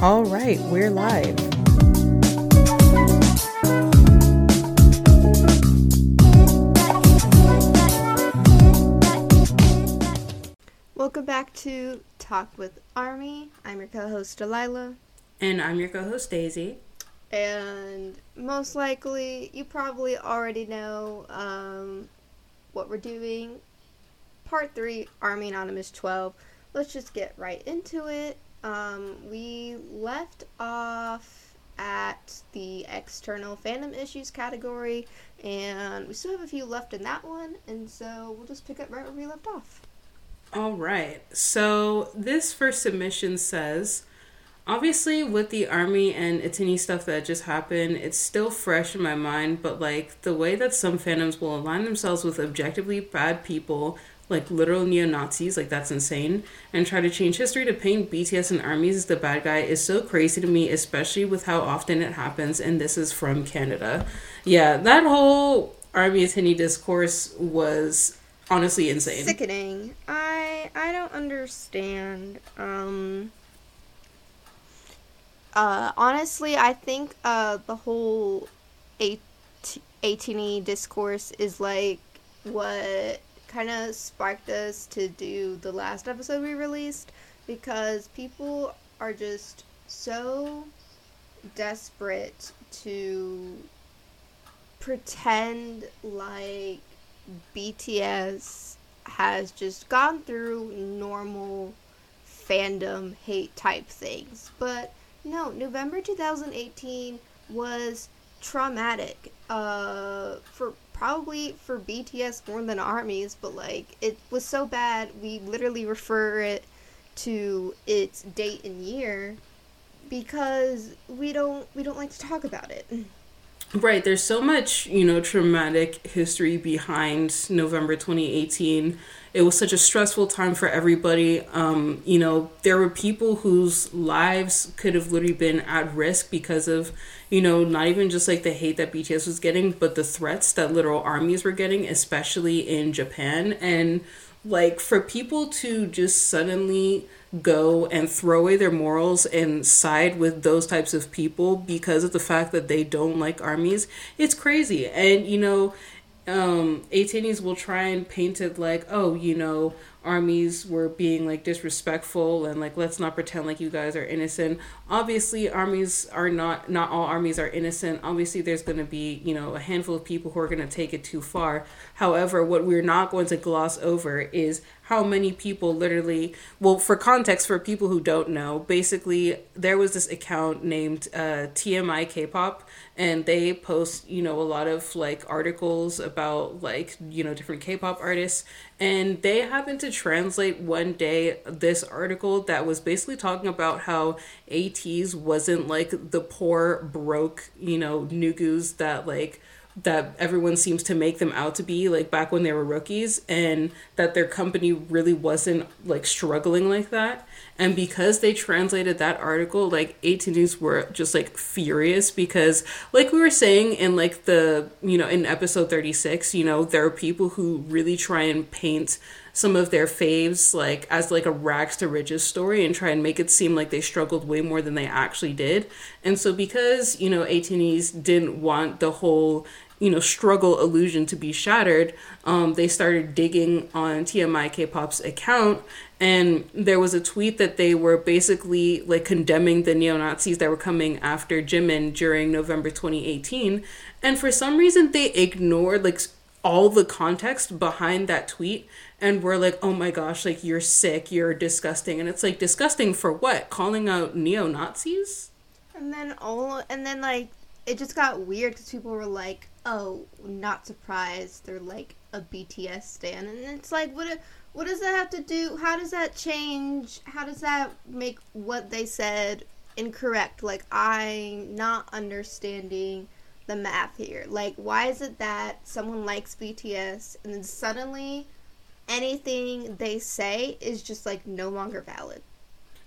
All right, we're live. Welcome back to Talk with Army. I'm your co host, Delilah. And I'm your co host, Daisy. And most likely, you probably already know um, what we're doing. Part 3 Army Anonymous 12. Let's just get right into it. Um, we left off at the external fandom issues category, and we still have a few left in that one, and so we'll just pick up right where we left off. All right. So this first submission says obviously with the army and ATINY stuff that just happened, it's still fresh in my mind, but like the way that some fandoms will align themselves with objectively bad people like literal neo Nazis, like that's insane, and try to change history to paint BTS and armies as the bad guy is so crazy to me, especially with how often it happens. And this is from Canada. Yeah, that whole army ATINY discourse was honestly insane. Sickening. I I don't understand. Um. Uh, honestly, I think uh the whole A- ATINY discourse is like what kind of sparked us to do the last episode we released because people are just so desperate to pretend like BTS has just gone through normal fandom hate type things. But no, November 2018 was traumatic uh, for probably for BTS more than armies, but like it was so bad we literally refer it to its date and year because we don't we don't like to talk about it. Right, there's so much, you know, traumatic history behind November 2018. It was such a stressful time for everybody. Um, you know, there were people whose lives could have literally been at risk because of, you know, not even just like the hate that BTS was getting, but the threats that literal armies were getting, especially in Japan. And like for people to just suddenly go and throw away their morals and side with those types of people because of the fact that they don't like armies, it's crazy. And you know, um, ATINYs will try and paint it like, oh, you know, armies were being like disrespectful and like let's not pretend like you guys are innocent. Obviously armies are not not all armies are innocent. Obviously there's going to be you know a handful of people who are going to take it too far. However what we're not going to gloss over is how many people literally well for context for people who don't know basically there was this account named uh, tmi k-pop and they post you know a lot of like articles about like you know different k-pop artists and they happened to translate one day this article that was basically talking about how ATEEZ wasn't like the poor broke you know nugus that like that everyone seems to make them out to be like back when they were rookies and that their company really wasn't like struggling like that and because they translated that article like ATINYs were just like furious because like we were saying in like the you know in episode 36 you know there are people who really try and paint some of their faves like as like a rags to riches story and try and make it seem like they struggled way more than they actually did. And so because you know ATINYs didn't want the whole you know struggle illusion to be shattered um, they started digging on tmi k-pop's account and there was a tweet that they were basically like condemning the neo-nazis that were coming after jimin during november 2018 and for some reason they ignored like all the context behind that tweet and we're like oh my gosh like you're sick you're disgusting and it's like disgusting for what? Calling out neo-nazis? And then all and then like it just got weird because people were like oh, not surprised they're like a BTS stan, and it's like, what? What does that have to do? How does that change? How does that make what they said incorrect? Like, I'm not understanding the math here. Like, why is it that someone likes BTS and then suddenly anything they say is just like no longer valid?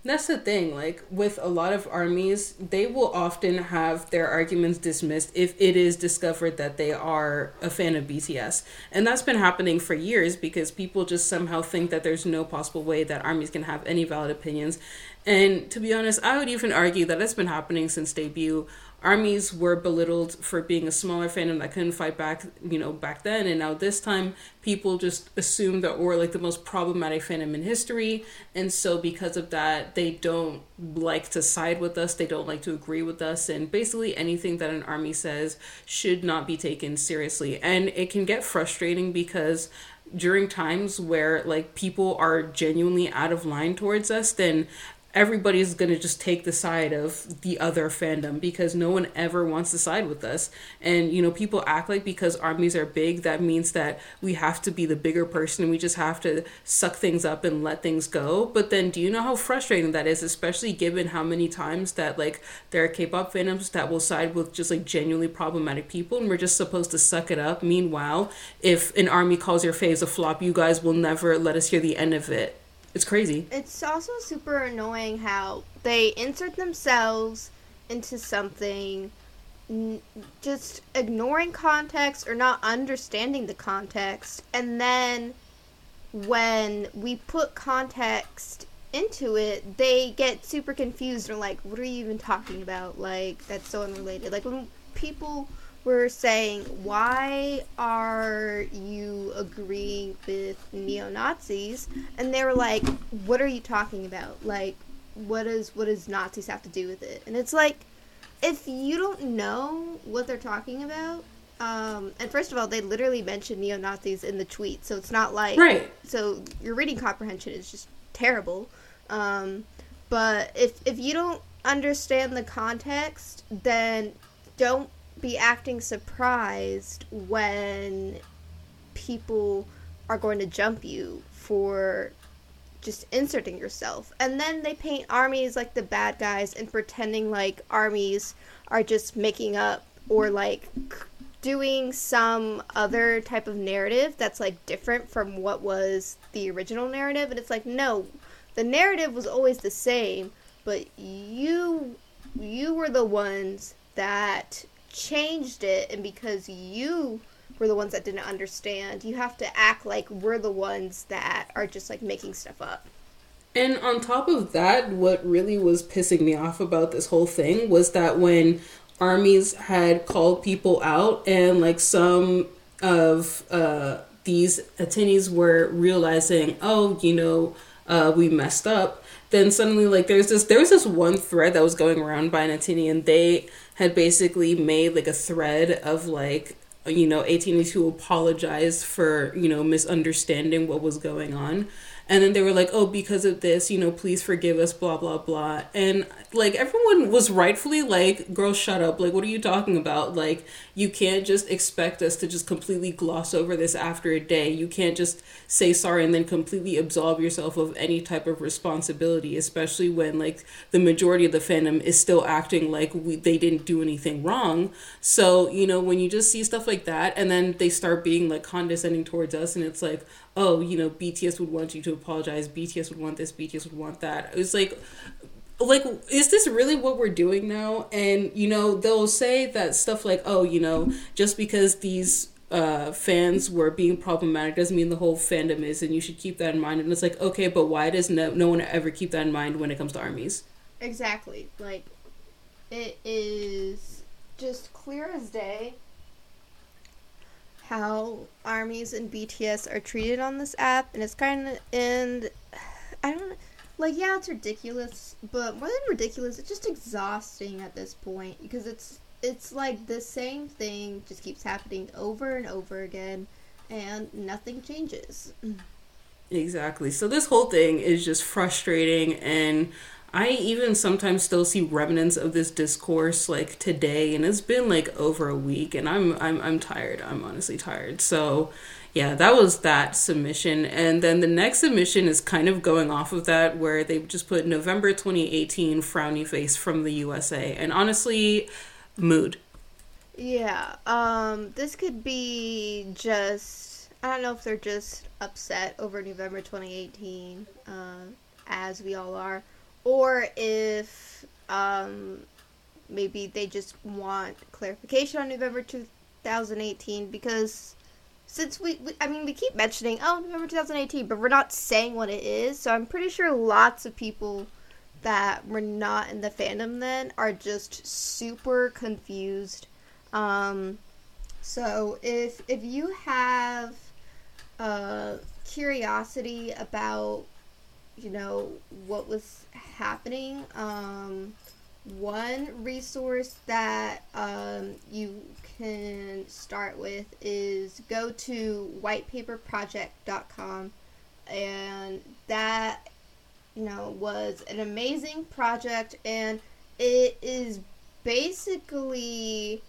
That's the thing. Like with a lot of armies, they will often have their arguments dismissed if it is discovered that they are a fan of BTS. And that's been happening for years because people just somehow think that there's no possible way that armies can have any valid opinions. And to be honest, I would even argue that it's been happening since debut armies were belittled for being a smaller fandom that couldn't fight back, you know, back then. And now this time, people just assume that we're like the most problematic fandom in history. And so, because of that, they don't like to side with us, they don't like to agree with us. And basically, anything that an army says should not be taken seriously. And it can get frustrating because during times where like people are genuinely out of line towards us then everybody's going to just take the side of the other fandom because no one ever wants to side with us. And, you know, people act like because armies are big, that means that we have to be the bigger person. And we just have to suck things up and let things go. But then, do you know how frustrating that is, especially given how many times that, like, there are K pop fandoms that will side with just, like, genuinely problematic people and we're just supposed to suck it up. Meanwhile, if an army calls your faves a flop, you guys will never let us hear the end of it. It's crazy. It's also super annoying how they insert themselves into something just ignoring context or not understanding the context. And then when we put context into it they get super confused. And like what are you even talking about? Like that's so unrelated. Like when people were saying, why are you agreeing with neo Nazis? And they were like, what are you talking about? Like, what does what does Nazis have to do with it? And it's like, if you don't know what they're talking about, um, and first of all, they literally mentioned neo Nazis in the tweet, so it's not like right. So your reading comprehension is just terrible. Um, but if if you don't understand the context, then don't be acting surprised when people are going to jump you for just inserting yourself. And then they paint armies like the bad guys and pretending like armies are just making up or like doing some other type of narrative that's like different from what was the original narrative. And it's like, no, the narrative was always the same, but you you were the ones that changed it and because you were the ones that didn't understand, you have to act like we're the ones that are just like making stuff up. And on top of that, what really was pissing me off about this whole thing was that when armies had called people out and like some of uh, these ATINYs were realizing, oh, you know, uh, we messed up. Then suddenly, like, there's this, there was this one thread that was going around by ATINY, and they had basically made like a thread of like you know 1882 apologized for you know misunderstanding what was going on and then they were like oh because of this you know please forgive us blah blah blah. And like everyone was rightfully like girl shut up. Like what are you talking about? Like you can't just expect us to just completely gloss over this after a day. You can't just say sorry and then completely absolve yourself of any type of responsibility especially when like the majority of the fandom is still acting like we, they didn't do anything wrong. So you know when you just see stuff like that and then they start being like condescending towards us and it's like oh, you know, BTS would want you to apologize. BTS would want this. BTS would want that. It was like, like, is this really what we're doing now? And you know, they'll say that stuff like, oh, you know, just because these uh, fans were being problematic doesn't mean the whole fandom is, and you should keep that in mind. And it's like, okay, but why does no, no one ever keep that in mind when it comes to armies? Exactly. Like, it is just clear as day how armies and BTS are treated on this app, and it's kind of and I don't like yeah, it's ridiculous, but more than ridiculous, it's just exhausting at this point because it's it's like the same thing just keeps happening over and over again, and nothing changes. Exactly. So this whole thing is just frustrating and I even sometimes still see remnants of this discourse like today and it's been like over a week and I'm I'm I'm tired. I'm honestly tired. So yeah, that was that submission. And then the next submission is kind of going off of that where they just put November 2018 frowny face from the USA. And honestly, mood. Yeah. Um this could be just I don't know if they're just upset over November 2018 uh, as we all are or if um, maybe they just want clarification on November 2018 because since we, we, I mean, we keep mentioning, oh, November 2018, but we're not saying what it is. So I'm pretty sure lots of people that were not in the fandom then are just super confused. Um, so if if you have uh, curiosity about you know what was happening, um, one resource that um, you can start with is go to whitepaperproject.com and that you know was an amazing project and it is basically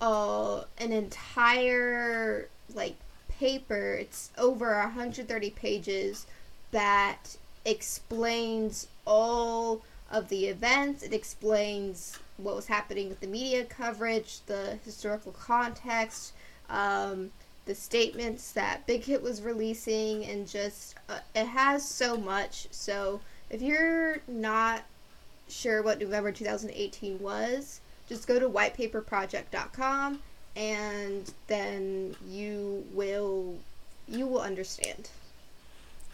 uh, an entire like paper. It's over 130 pages that explains all of the events. It explains what was happening with the media coverage, the historical context, um, the statements that Big Hit was releasing, and just uh, it has so much. So if you're not sure what November 2018 was, just go to whitepaperproject.com and then you will you will understand.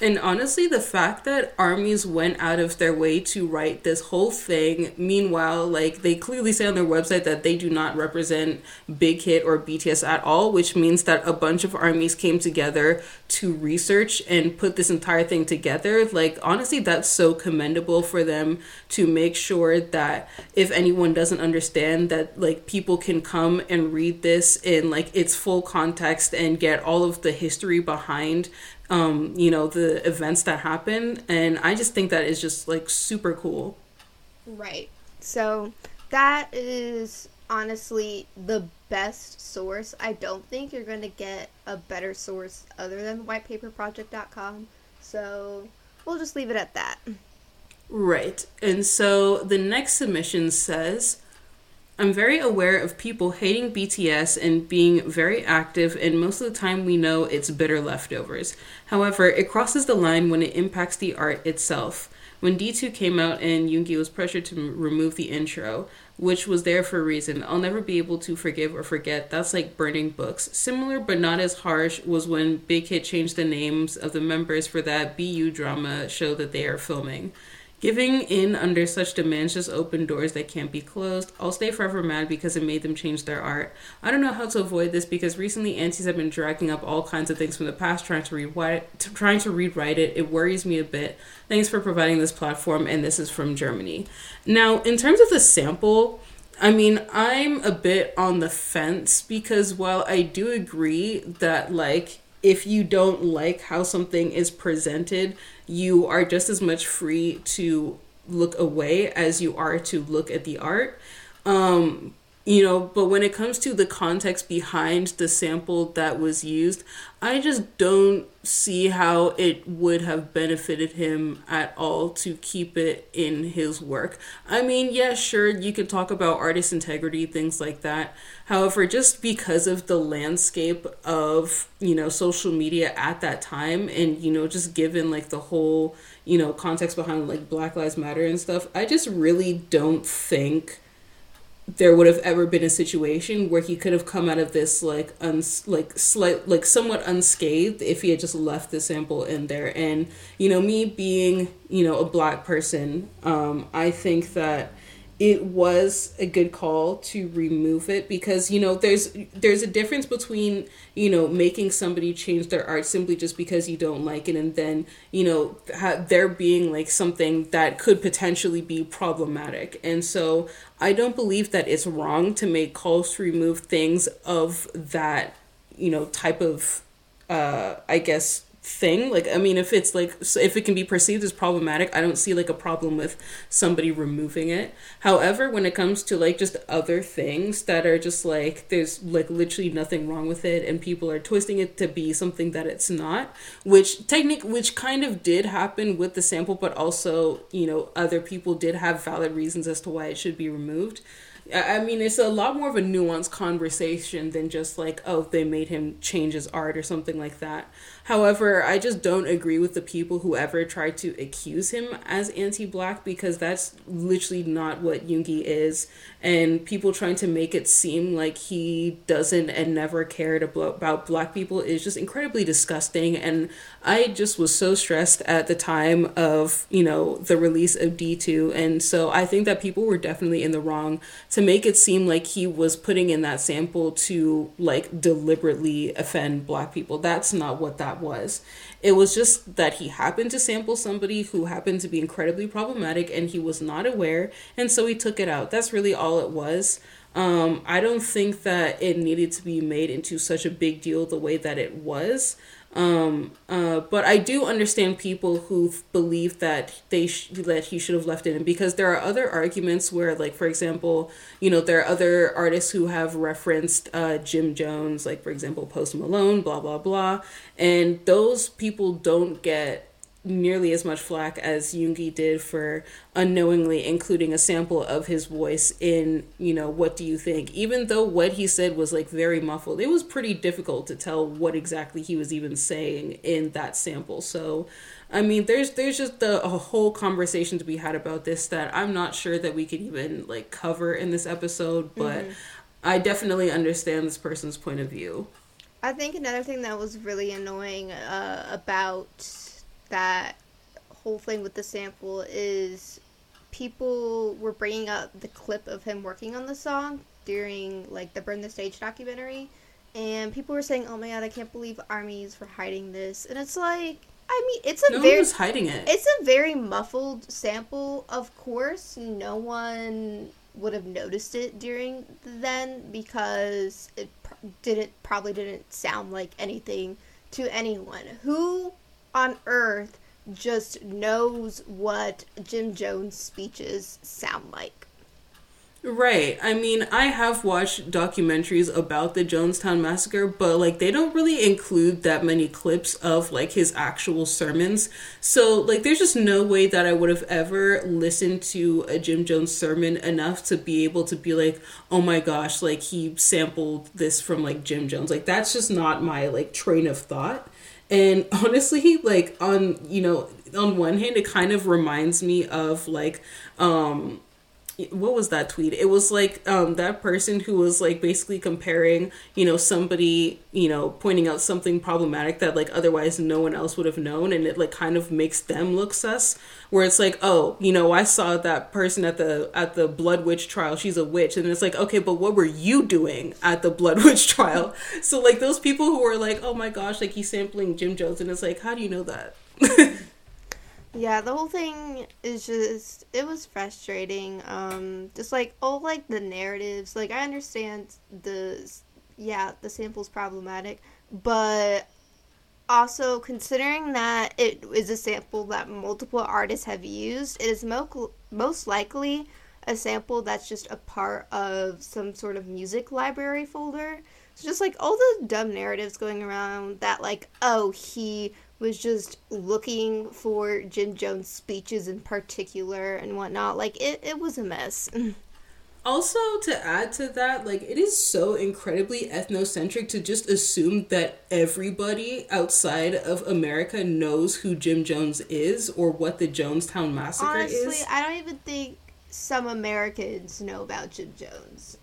And honestly, the fact that armies went out of their way to write this whole thing, meanwhile, like they clearly say on their website that they do not represent Big Hit or BTS at all, which means that a bunch of armies came together to research and put this entire thing together. Like, honestly, that's so commendable for them to make sure that if anyone doesn't understand, that like people can come and read this in like its full context and get all of the history behind um, you know, the events that happen. And I just think that is just like super cool. Right. So that is honestly the best source. I don't think you're going to get a better source other than whitepaperproject.com. So we'll just leave it at that. Right. And so the next submission says I'm very aware of people hating BTS and being very active, and most of the time we know it's bitter leftovers. However, it crosses the line when it impacts the art itself. When D2 came out and Yoongi was pressured to remove the intro, which was there for a reason, I'll never be able to forgive or forget. That's like burning books. Similar but not as harsh was when Big Hit changed the names of the members for that BU drama show that they are filming. Giving in under such demands just opened doors that can't be closed. I'll stay forever mad because it made them change their art. I don't know how to avoid this because recently antis have been dragging up all kinds of things from the past, trying to rewrite, trying to rewrite it. It worries me a bit. Thanks for providing this platform, and this is from Germany. Now, in terms of the sample. I mean, I'm a bit on the fence because while I do agree that, like, if you don't like how something is presented, you are just as much free to look away as you are to look at the art. Um, you know, but when it comes to the context behind the sample that was used, I just don't see how it would have benefited him at all to keep it in his work. I mean, yeah, sure, you could talk about artist integrity, things like that. However, just because of the landscape of, you know, social media at that time and, you know, just given like the whole, you know, context behind like Black Lives Matter and stuff, I just really don't think there would have ever been a situation where he could have come out of this like uns like slight like somewhat unscathed if he had just left the sample in there. And you know me being you know a black person um i think that it was a good call to remove it because you know there's there's a difference between you know making somebody change their art simply just because you don't like it and then you know there being like something that could potentially be problematic. And so i don't believe that it's wrong to make calls to remove things of that you know type of uh i guess thing. Like i mean if it's like if it can be perceived as problematic i don't see like a problem with somebody removing it. However when it comes to like just other things that are just like there's like literally nothing wrong with it and people are twisting it to be something that it's not which technique which kind of did happen with the sample but also you know other people did have valid reasons as to why it should be removed. I mean, it's a lot more of a nuanced conversation than just like, oh, they made him change his art or something like that. However, I just don't agree with the people who ever try to accuse him as anti black because that's literally not what Yoongi is. And people trying to make it seem like he doesn't and never cared about black people is just incredibly disgusting. And I just was so stressed at the time of, you know, the release of D2. And so I think that people were definitely in the wrong to make it seem like he was putting in that sample to like deliberately offend black people. That's not what that was. It was just that he happened to sample somebody who happened to be incredibly problematic and he was not aware and so he took it out. That's really all it was. Um, I don't think that it needed to be made into such a big deal the way that it was. Um, uh, but I do understand people who believe that they sh- that he should have left it in because there are other arguments where, like for example, you know, there are other artists who have referenced uh, Jim Jones, like for example, Post Malone, blah blah blah, and those people don't get nearly as much flack as Yoongi did for unknowingly including a sample of his voice in, you know, what do you think? Even though what he said was like very muffled, it was pretty difficult to tell what exactly he was even saying in that sample. So, I mean, there's there's just the, a whole conversation to be had about this that I'm not sure that we could even like cover in this episode, but mm-hmm. I definitely understand this person's point of view. I think another thing that was really annoying uh, about that whole thing with the sample is people were bringing up the clip of him working on the song during like the Burn the Stage documentary, and people were saying, "Oh my god, I can't believe armies were hiding this," and it's like. I mean, it's a no very was hiding it. It's a very muffled sample. Of course, no one would have noticed it during then because it didn't probably didn't sound like anything to anyone. Who on earth just knows what Jim Jones speeches sound like. Right. I mean, I have watched documentaries about the Jonestown massacre, but like they don't really include that many clips of like his actual sermons. So, like there's just no way that I would have ever listened to a Jim Jones sermon enough to be able to be like, "Oh my gosh, like he sampled this from like Jim Jones." Like that's just not my like train of thought. And honestly, like on you know, on one hand, it kind of reminds me of like um what was that tweet? It was like um, that person who was like basically comparing, you know, somebody, you know, pointing out something problematic that like otherwise no one else would have known, and it like kind of makes them look sus. Where it's like, oh, you know, I saw that person at the at the Blood Witch trial. She's a witch, and it's like, okay, but what were you doing at the Blood Witch trial? So like those people who are like, oh my gosh, like he's sampling Jim Jones, and it's like, how do you know that? Yeah, the whole thing is just it was frustrating. Um just like all like the narratives. Like I understand the yeah, the sample's problematic, but also considering that it is a sample that multiple artists have used, it is mo- most likely a sample that's just a part of some sort of music library folder. So just like all the dumb narratives going around that like oh he was just looking for Jim Jones speeches in particular and whatnot. Like it, it was a mess. also to add to that like it is so incredibly ethnocentric to just assume that everybody outside of america knows who jim jones is or what the jonestown massacre Honestly, is i don't even think some americans know about jim jones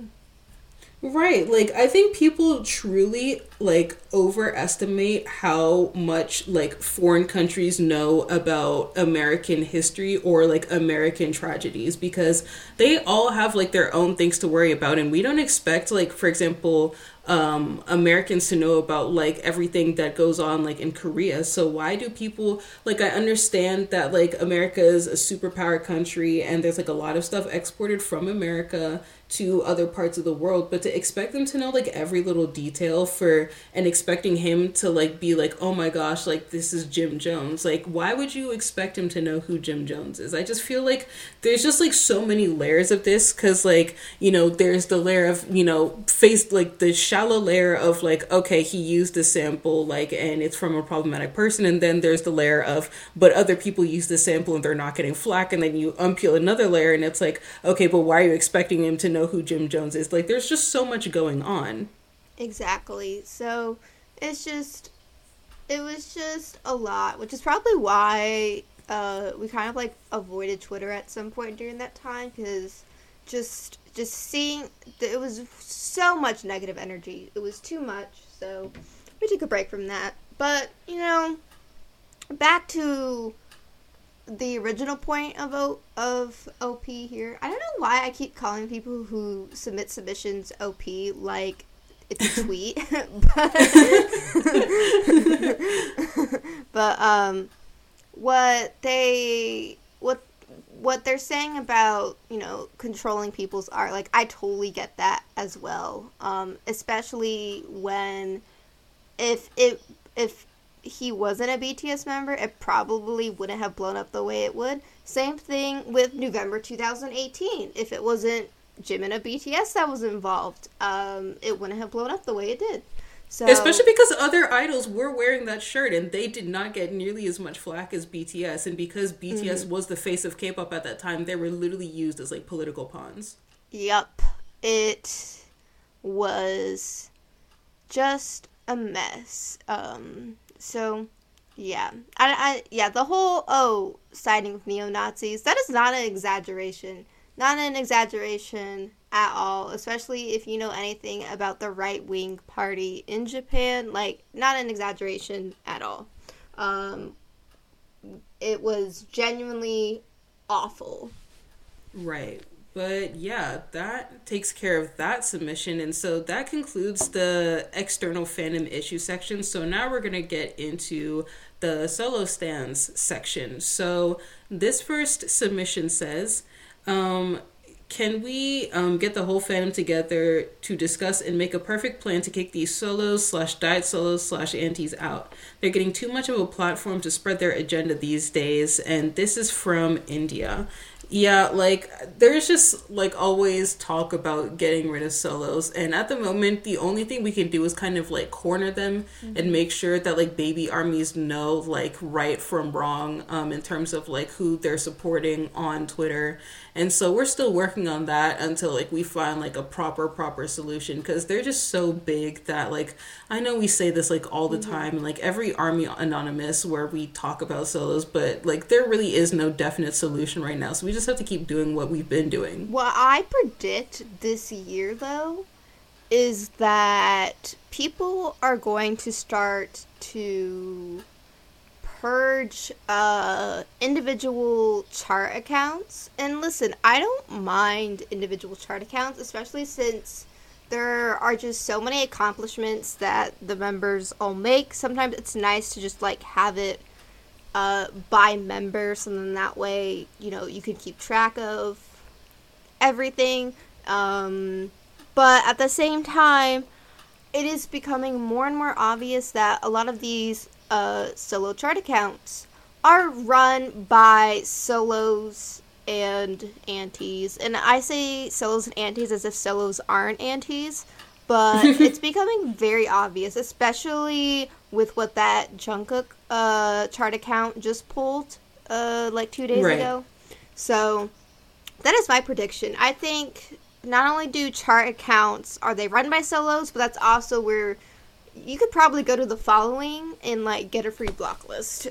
Right. Like I think people truly like overestimate how much like foreign countries know about American history or like American tragedies because they all have like their own things to worry about and we don't expect like for example um, Americans to know about like everything that goes on like in Korea. So why do people like I understand that like America is a superpower country and there's like a lot of stuff exported from America to other parts of the world, but to expect them to know like every little detail for and expecting him to like be like, "Oh my gosh, like this is Jim Jones." Like why would you expect him to know who Jim Jones is? I just feel like there's just like so many layers of this cuz like, you know, there's the layer of, you know, face like the shallow layer of like okay he used a sample like and it's from a problematic person and then there's the layer of but other people use the sample and they're not getting flack and then you unpeel another layer and it's like okay but why are you expecting him to know who Jim Jones is like there's just so much going on exactly so it's just it was just a lot which is probably why uh, we kind of like avoided Twitter at some point during that time because just just seeing it was so much negative energy. It was too much, so we took a break from that. But you know, back to the original point of o- of OP here. I don't know why I keep calling people who submit submissions OP like it's a tweet, but but um what they what what they're saying about you know controlling people's art like i totally get that as well um, especially when if it if he wasn't a bts member it probably wouldn't have blown up the way it would same thing with november 2018 if it wasn't jimin of bts that was involved um, it wouldn't have blown up the way it did so, Especially because other idols were wearing that shirt and they did not get nearly as much flack as BTS. And because BTS mm-hmm. was the face of K pop at that time, they were literally used as like political pawns. Yep. It was just a mess. Um, so, yeah. I, I, yeah, the whole, oh, siding with neo Nazis, that is not an exaggeration. Not an exaggeration at all, especially if you know anything about the right wing party in Japan. Like, not an exaggeration at all. Um, it was genuinely awful. Right. But yeah, that takes care of that submission. And so that concludes the external fandom issue section. So now we're going to get into the solo stands section. So this first submission says, um, can we um, get the whole fandom together to discuss and make a perfect plan to kick these solos slash diet solos slash antis out? They're getting too much of a platform to spread their agenda these days, and this is from India. Yeah, like there's just like always talk about getting rid of solos, and at the moment, the only thing we can do is kind of like corner them mm-hmm. and make sure that like baby armies know like right from wrong um, in terms of like who they're supporting on Twitter and so we're still working on that until like we find like a proper proper solution because they're just so big that like i know we say this like all the mm-hmm. time and like every army anonymous where we talk about solos but like there really is no definite solution right now so we just have to keep doing what we've been doing what i predict this year though is that people are going to start to purge uh, individual chart accounts. And listen, I don't mind individual chart accounts, especially since there are just so many accomplishments that the members all make. Sometimes it's nice to just like have it uh, by members, and then that way, you know, you can keep track of everything. Um, but at the same time, it is becoming more and more obvious that a lot of these uh, solo chart accounts are run by solos and antis. And I say solos and antis as if solos aren't antis, but it's becoming very obvious, especially with what that Jungkook uh, chart account just pulled uh, like two days right. ago. So that is my prediction. I think not only do chart accounts are they run by solos, but that's also where you could probably go to the following and like get a free block list.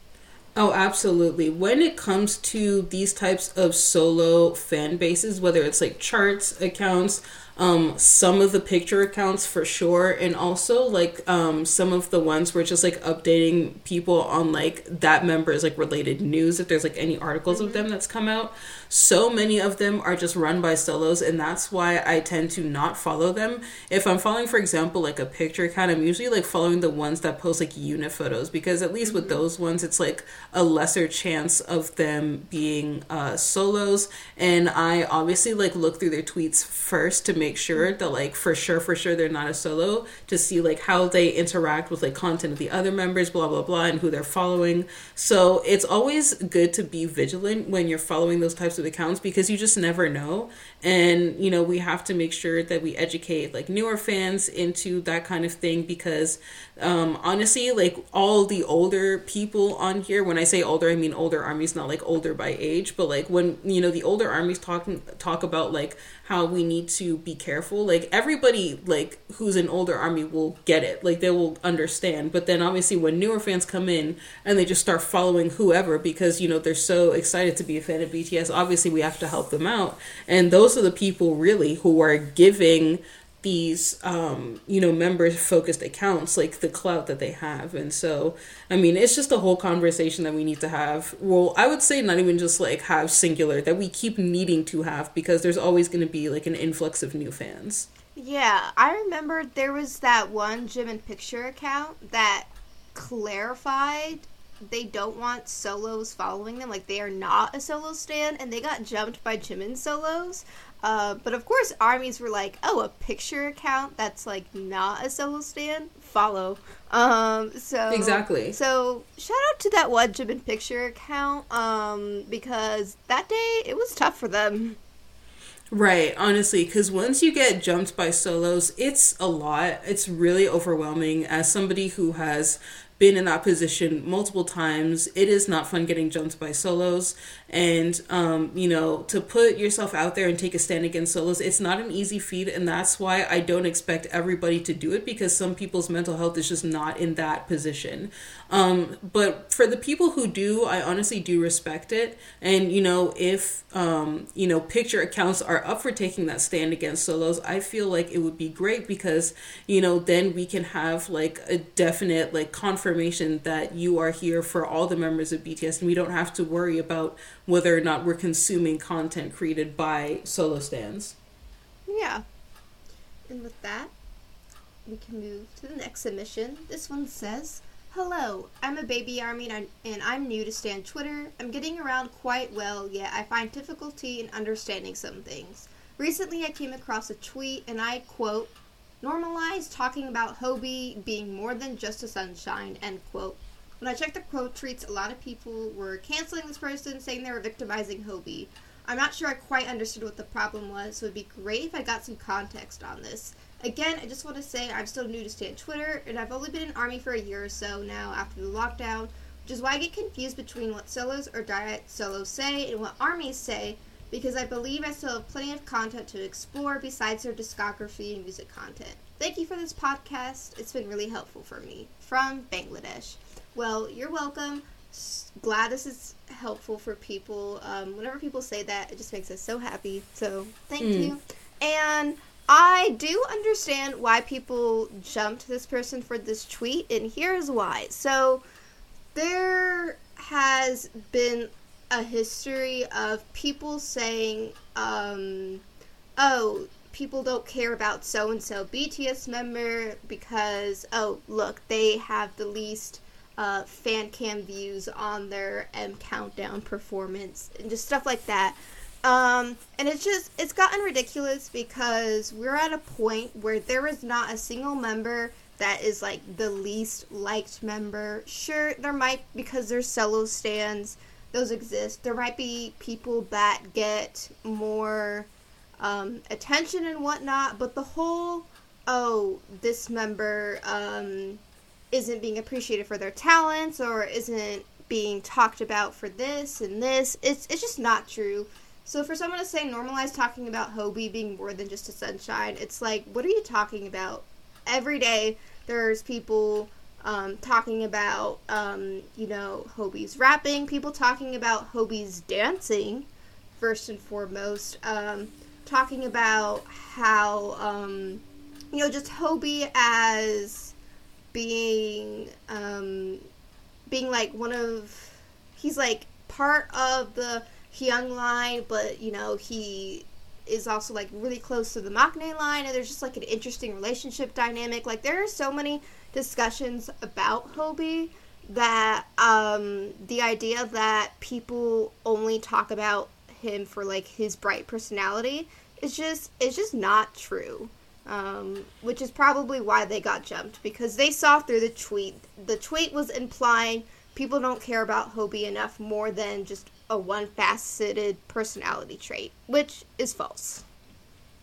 oh, absolutely. When it comes to these types of solo fan bases, whether it's like charts accounts, um, some of the picture accounts for sure, and also like um, some of the ones where just like updating people on like that member's like related news if there's like any articles mm-hmm. of them that's come out. So many of them are just run by solos, and that's why I tend to not follow them. If I'm following, for example, like a picture account, I'm usually like following the ones that post like unit photos because at least mm-hmm. with those ones, it's like a lesser chance of them being uh, solos. And I obviously like look through their tweets first to make sure that like for sure, for sure they're not a solo to see like how they interact with like content of the other members, blah blah blah, and who they're following. So it's always good to be vigilant when you're following those types of accounts because you just never know. And you know we have to make sure that we educate like newer fans into that kind of thing because um, honestly, like all the older people on here, when I say older, I mean older armies, not like older by age, but like when you know the older armies talking talk about like how we need to be careful. Like everybody, like who's an older army will get it, like they will understand. But then obviously when newer fans come in and they just start following whoever because you know they're so excited to be a fan of BTS, obviously we have to help them out. And those are the people really who are giving these um, you know member focused accounts like the clout that they have. And so i mean it's just a whole conversation that we need to have. Well i would say not even just like have singular that we keep needing to have because there's always going to be like an influx of new fans. Yeah i remember there was that one Jimin picture account that clarified they don't want solos following them. Like they are not a solo stand and they got jumped by Jimin solos uh, but of course, armies were like, "Oh, a picture account that's like not a solo stand, follow." Um, so exactly. So shout out to that one Jimin picture account, um, because that day it was tough for them. Right, honestly, because once you get jumped by solos, it's a lot. It's really overwhelming. As somebody who has been in that position multiple times. It is not fun getting jumped by solos. And, um, you know, to put yourself out there and take a stand against solos, it's not an easy feat. And that's why I don't expect everybody to do it because some people's mental health is just not in that position. Um, but for the people who do, I honestly do respect it. And, you know, if, um, you know, picture accounts are up for taking that stand against solos, I feel like it would be great because, you know, then we can have like a definite, like, confirmation that you are here for all the members of BTS and we don't have to worry about whether or not we're consuming content created by solo stands. Yeah. And with that, we can move to the next submission. This one says, Hello, I'm a baby army and I'm new to Stan Twitter. I'm getting around quite well, yet I find difficulty in understanding some things. Recently, I came across a tweet and I quote, normalize talking about Hobi being more than just a sunshine, end quote. When I checked the quote tweets, a lot of people were canceling this person, saying they were victimizing Hobi. I'm not sure I quite understood what the problem was, so it'd be great if I got some context on this. Again, I just want to say I'm still new to Stan Twitter, and I've only been in Army for a year or so now after the lockdown, which is why I get confused between what solos or diet solos say and what armies say, because I believe I still have plenty of content to explore besides their discography and music content. Thank you for this podcast. It's been really helpful for me. From Bangladesh. Well, you're welcome. Glad this is helpful for people. Um, whenever people say that, it just makes us so happy. So thank mm. you. And I do understand why people jumped this person for this tweet, and here's why. So, there has been a history of people saying, um, oh, people don't care about so and so BTS member because, oh, look, they have the least uh, fan cam views on their M Countdown performance, and just stuff like that. Um, and it's just, it's gotten ridiculous because we're at a point where there is not a single member that is like the least liked member. Sure, there might, because there's solo stands, those exist. There might be people that get more um, attention and whatnot, but the whole, oh, this member um, isn't being appreciated for their talents or isn't being talked about for this and this, it's, it's just not true so for someone to say normalize talking about Hobi being more than just a sunshine, it's like, what are you talking about? Every day there's people um, talking about, um, you know, Hobi's rapping, people talking about Hobi's dancing, first and foremost, um, talking about how, um, you know, just Hobi as being, um, being like one of, he's like part of the Hyung line, but you know he is also like really close to the Maknae line, and there's just like an interesting relationship dynamic. Like there are so many discussions about Hobi that um, the idea that people only talk about him for like his bright personality is just it's just not true. Um, which is probably why they got jumped because they saw through the tweet. The tweet was implying people don't care about Hobi enough more than just a one faceted personality trait, which is false.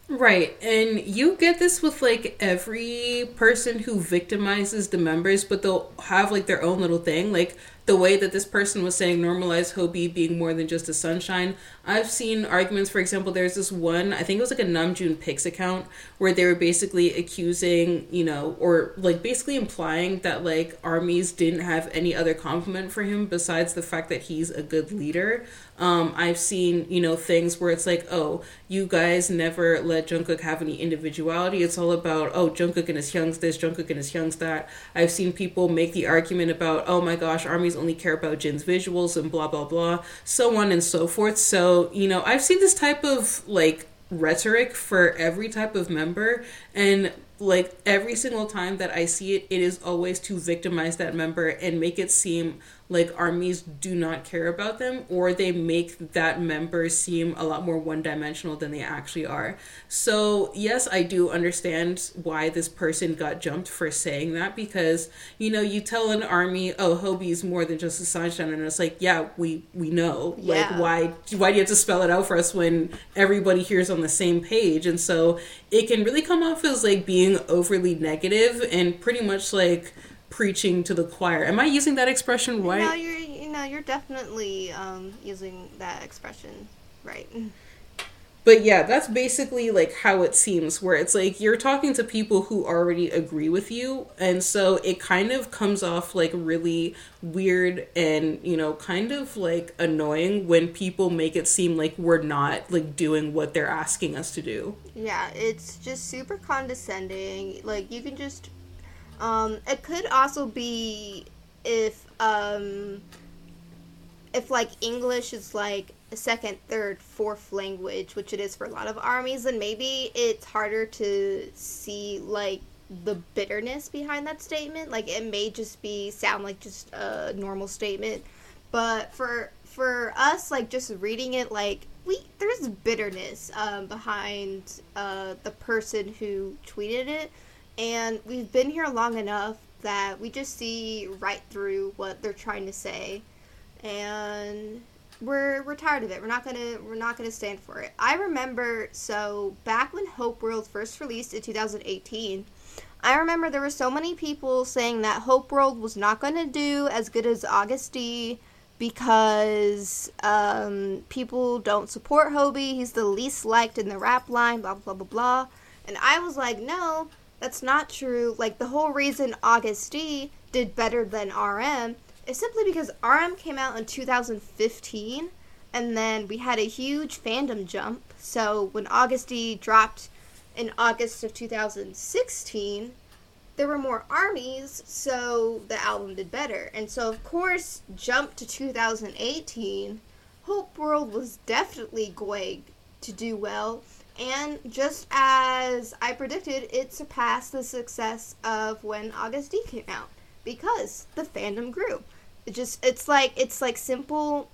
Right. And you get this with like every person who victimizes the members, but they'll have like their own little thing. Like the way that this person was saying normalize Hobi being more than just a sunshine. I've seen arguments, for example, there's this one, I think it was like a Namjoon Pix account, where they were basically accusing, you know, or like basically implying that like armies didn't have any other compliment for him besides the fact that he's a good leader. Um, I've seen, you know, things where it's like, oh, you guys never let Jungkook have any individuality. It's all about, oh, Jungkook and his hyungs this, Jungkook and his hyungs that. I've seen people make the argument about, oh my gosh, armies only care about Jin's visuals and blah, blah, blah, so on and so forth. So, you know, I've seen this type of like rhetoric for every type of member. And like every single time that I see it, it is always to victimize that member and make it seem like armies do not care about them or they make that member seem a lot more one dimensional than they actually are. So, yes, I do understand why this person got jumped for saying that because, you know, you tell an army, "Oh, Hobi's more than just a sunshine." And it's like, "Yeah, we we know. Yeah. Like why why do you have to spell it out for us when everybody here is on the same page?" And so, it can really come off as like being overly negative and pretty much like preaching to the choir. Am I using that expression right? No, you're you know you're definitely um, using that expression right. But yeah, that's basically like how it seems, where it's like you're talking to people who already agree with you, and so it kind of comes off like really weird and you know kind of like annoying when people make it seem like we're not like doing what they're asking us to do. Yeah, it's just super condescending. Like you can just um, it could also be if um, if like English is like a second, third, fourth language, which it is for a lot of armies, then maybe it's harder to see like the bitterness behind that statement. Like it may just be sound like just a normal statement, but for for us, like just reading it, like we there's bitterness um, behind uh, the person who tweeted it and we've been here long enough that we just see right through what they're trying to say and we're we're tired of it. We're not gonna we're not gonna stand for it. I remember so back when Hope World first released in 2018, I remember there were so many people saying that Hope World was not gonna do as good as Agust D because um, people don't support Hobi. He's the least liked in the rap line. Blah blah blah blah. And I was like, no, that's not true. Like the whole reason Agust D did better than RM is simply because RM came out in 2015 and then we had a huge fandom jump. So when Agust D dropped in August of 2016, there were more armies, so the album did better. And so, of course, jump to 2018, Hope World was definitely going to do well. And just as I predicted, it surpassed the success of when Agust D came out because the fandom grew. It just it's like it's like simple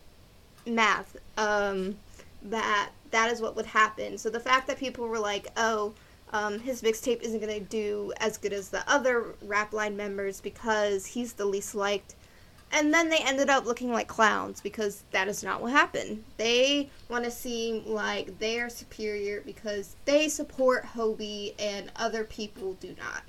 math um, that that is what would happen. So the fact that people were like, "Oh, um, his mixtape isn't to do as good as the other rap line members because he's the least liked," and then they ended up looking like clowns because that is not what happened. They want to seem like they are superior because they support Hobi and other people do not.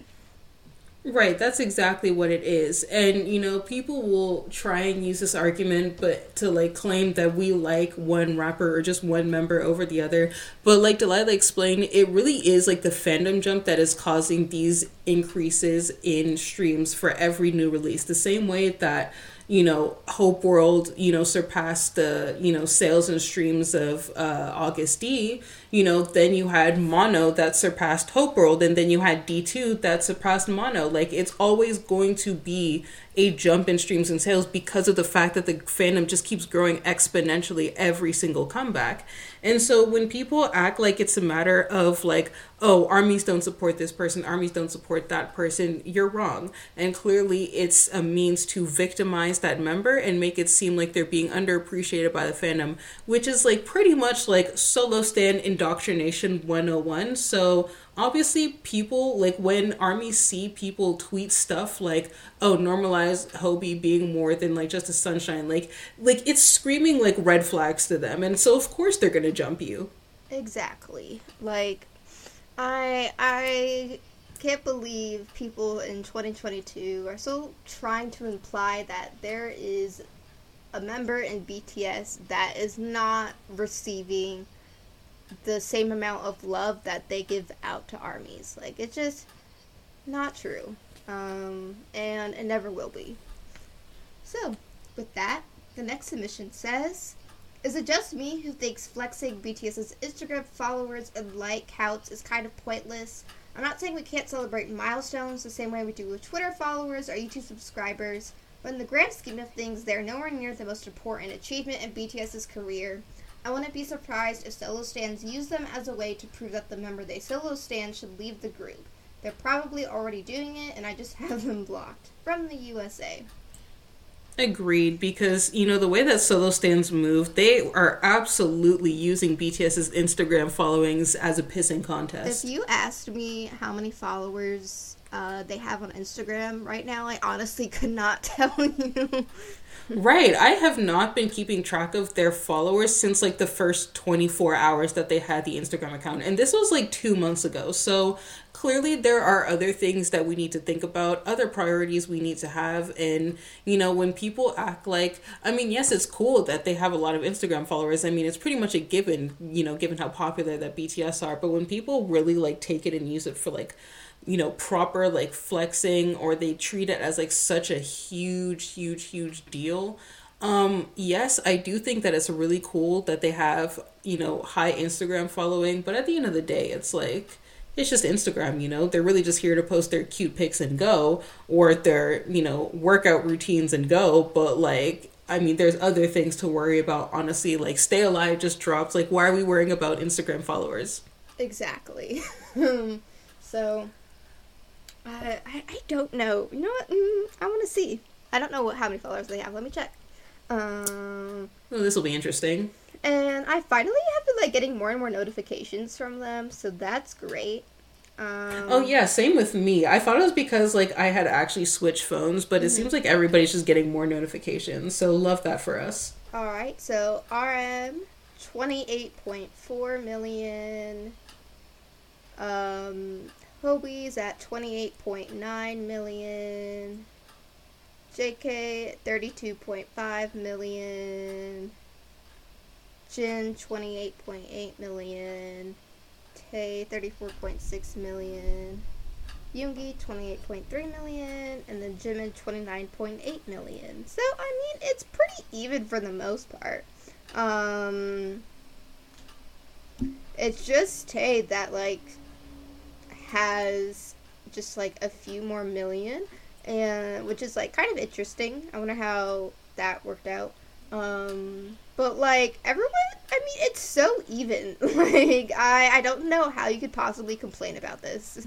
Right, that's exactly what it is. And you know, people will try and use this argument but to like claim that we like one rapper or just one member over the other. But like Delilah explained, it really is like the fandom jump that is causing these increases in streams for every new release. The same way that you know, Hope World, you know, surpassed the, you know, sales and streams of uh, Agust D. you know, then you had Mono that surpassed Hope World, and then you had D2 that surpassed Mono. Like, it's always going to be a jump in streams and sales because of the fact that the fandom just keeps growing exponentially every single comeback. And so when people act like it's a matter of like, oh, armies don't support this person, armies don't support that person, you're wrong. And clearly it's a means to victimize that member and make it seem like they're being underappreciated by the fandom, which is like pretty much like solo stand indoctrination 101. So obviously people like when armies see people tweet stuff like oh normalize hobi being more than like just a sunshine like like it's screaming like red flags to them. And so of course they're gonna jump you. Exactly. Like i i can't believe people in 2022 are still trying to imply that there is a member in bts that is not receiving the same amount of love that they give out to armies. Like it's just not true. Um, and it never will be. So, with that, the next submission says Is it just me who thinks flexing BTS's Instagram followers and like counts is kind of pointless? I'm not saying we can't celebrate milestones the same way we do with Twitter followers or YouTube subscribers, but in the grand scheme of things, they're nowhere near the most important achievement in BTS's career. I wouldn't be surprised if solo stands use them as a way to prove that the member they solo stand should leave the group. They're probably already doing it, and I just have them blocked. From the USA. Agreed, because you know the way that solo stands move, they are absolutely using BTS's Instagram followings as a pissing contest. If you asked me how many followers uh, they have on Instagram right now, I honestly could not tell you. Right. I have not been keeping track of their followers since like the first 24 hours that they had the Instagram account. And this was like two months ago. So clearly there are other things that we need to think about, other priorities we need to have. And, you know, when people act like, I mean, yes, it's cool that they have a lot of Instagram followers. I mean, it's pretty much a given, you know, given how popular that BTS are. But when people really like take it and use it for like, you know proper like flexing or they treat it as like such a huge huge huge deal um yes i do think that it's really cool that they have you know high instagram following but at the end of the day it's like it's just instagram you know they're really just here to post their cute pics and go or their you know workout routines and go but like I mean, there's other things to worry about, honestly. Like, Stay Alive just dropped. Like, why are we worrying about Instagram followers? Exactly. so, uh, I, I don't know. You know what? Mm, I want to see. I don't know what, how many followers they have. Let me check. Um, well, this will be interesting. And I finally have been like getting more and more notifications from them, so that's great. Um, oh yeah, same with me. I thought it was because like I had actually switched phones, but mm-hmm. it seems like everybody's just getting more notifications. So love that for us. All right, so RM twenty eight point four million. Um, Hobi's at 28.9 million. JK 32.5 million. Jin 28.8 million. Tae 34.6 million. Yoongi 28.3 million and then Jimin 29.8 million. So I mean it's pretty even for the most part. Um it's just Tae that like has just like a few more million and which is like kind of interesting. I wonder how that worked out. Um but like everyone i mean it's so even. Like i i don't know how you could possibly complain about this.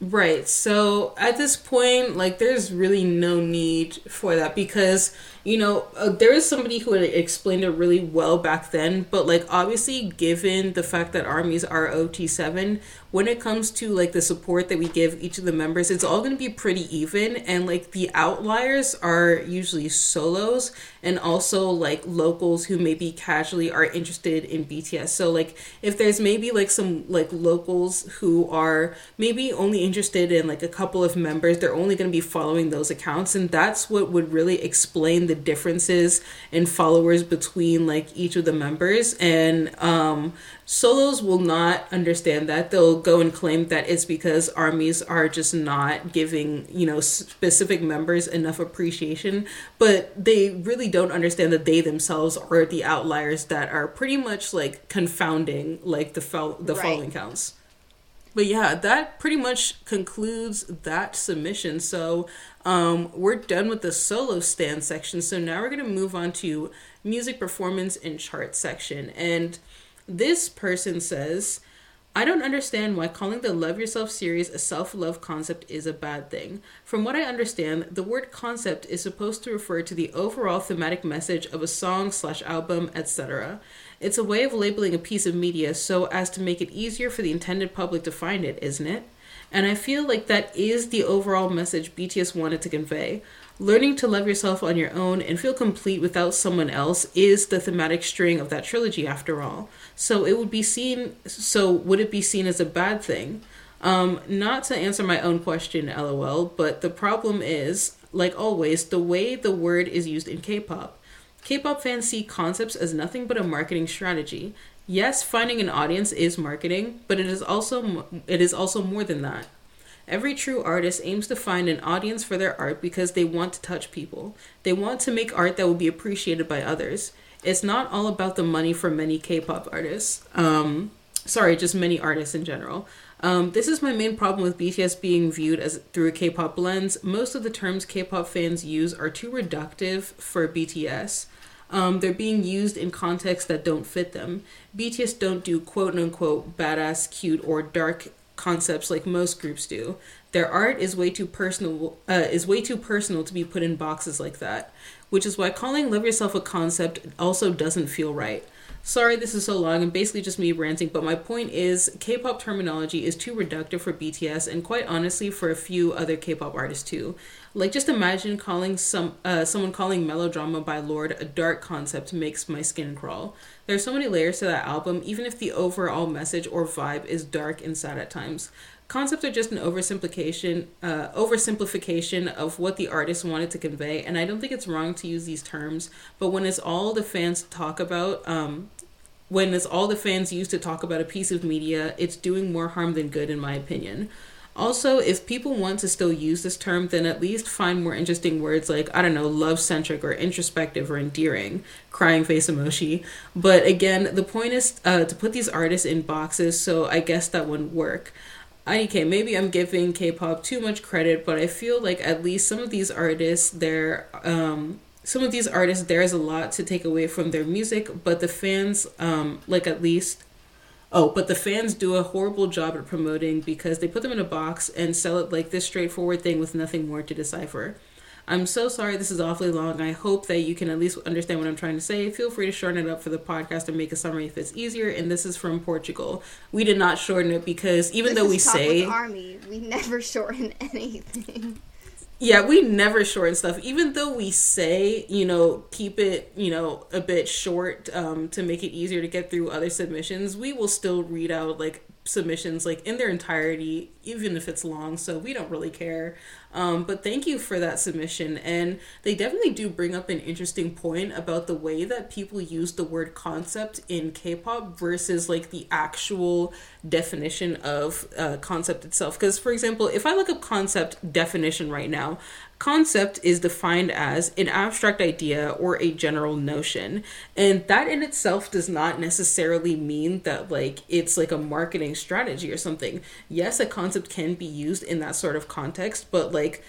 Right. So at this point, like, there's really no need for that because, you know, uh, there is somebody who had explained it really well back then. But, like, obviously, given the fact that armies are OT7, when it comes to, like, the support that we give each of the members, it's all going to be pretty even. And, like, the outliers are usually solos and also, like, locals who maybe casually are interested in BTS. So, like, if there's maybe, like, some, like, locals who are maybe only interested in like a couple of members, they're only going to be following those accounts. And that's what would really explain the differences in followers between like each of the members. And um solos will not understand that. They'll go and claim that it's because armies are just not giving you know specific members enough appreciation. But they really don't understand that they themselves are the outliers that are pretty much like confounding like the the right. following counts but yeah, that pretty much concludes that submission. So um, we're done with the solo stand section. So now we're going to move on to music performance and chart section. And this person says, I don't understand why calling the Love Yourself series a self love concept is a bad thing. From what I understand, the word concept is supposed to refer to the overall thematic message of a song slash album, etc. It's a way of labeling a piece of media so as to make it easier for the intended public to find it, isn't it? And I feel like that is the overall message BTS wanted to convey. Learning to love yourself on your own and feel complete without someone else is the thematic string of that trilogy after all. So it would be seen so would it be seen as a bad thing? Um, not to answer my own question, lol, but the problem is, like always, the way the word is used in K pop. K-pop fans see concepts as nothing but a marketing strategy. Yes, finding an audience is marketing, but it is also it is also more than that. Every true artist aims to find an audience for their art because they want to touch people. They want to make art that will be appreciated by others. It's not all about the money for many K-pop artists. Um, sorry, just many artists in general. Um, this is my main problem with BTS being viewed as through a K-pop lens. Most of the terms K-pop fans use are too reductive for BTS. Um, they're being used in contexts that don't fit them. BTS don't do quote unquote badass, cute, or dark concepts like most groups do. Their art is way too personal uh, is way too personal to be put in boxes like that, which is why calling "Love Yourself" a concept also doesn't feel right. Sorry, this is so long and basically just me ranting, but my point is K pop terminology is too reductive for BTS and quite honestly for a few other K pop artists too. Like just imagine calling some uh, someone calling Melodrama by Lorde a dark concept makes my skin crawl. There's so many layers to that album, even if the overall message or vibe is dark and sad at times. Concepts are just an oversimplification, uh, oversimplification of what the artist wanted to convey, and I don't think it's wrong to use these terms. But when it's all the fans talk about, um, when it's all the fans use to talk about a piece of media, it's doing more harm than good, in my opinion. Also, if people want to still use this term, then at least find more interesting words like, I don't know, love centric or introspective or endearing, crying face emoji. But again, the point is uh, to put these artists in boxes, so I guess that wouldn't work. IDK, maybe I'm giving K-pop too much credit, but I feel like at least some of these artists, there, um, some of these artists, there's a lot to take away from their music, but the fans, um, like at least, oh, but the fans do a horrible job at promoting because they put them in a box and sell it like this straightforward thing with nothing more to decipher. I'm so sorry this is awfully long. I hope that you can at least understand what I'm trying to say. Feel free to shorten it up for the podcast and make a summary if it's easier. And this is from Portugal. We did not shorten it because even this though we say army, we never shorten anything. Yeah, we never shorten stuff. Even though we say, you know, keep it, you know, a bit short um, to make it easier to get through other submissions, we will still read out like submissions like in their entirety even if it's long so we don't really care um, but thank you for that submission and they definitely do bring up an interesting point about the way that people use the word concept in k-pop versus like the actual definition of uh, concept itself because for example if i look up concept definition right now Concept is defined as an abstract idea or a general notion. And that in itself does not necessarily mean that like it's like a marketing strategy or something. Yes, a concept can be used in that sort of context, but like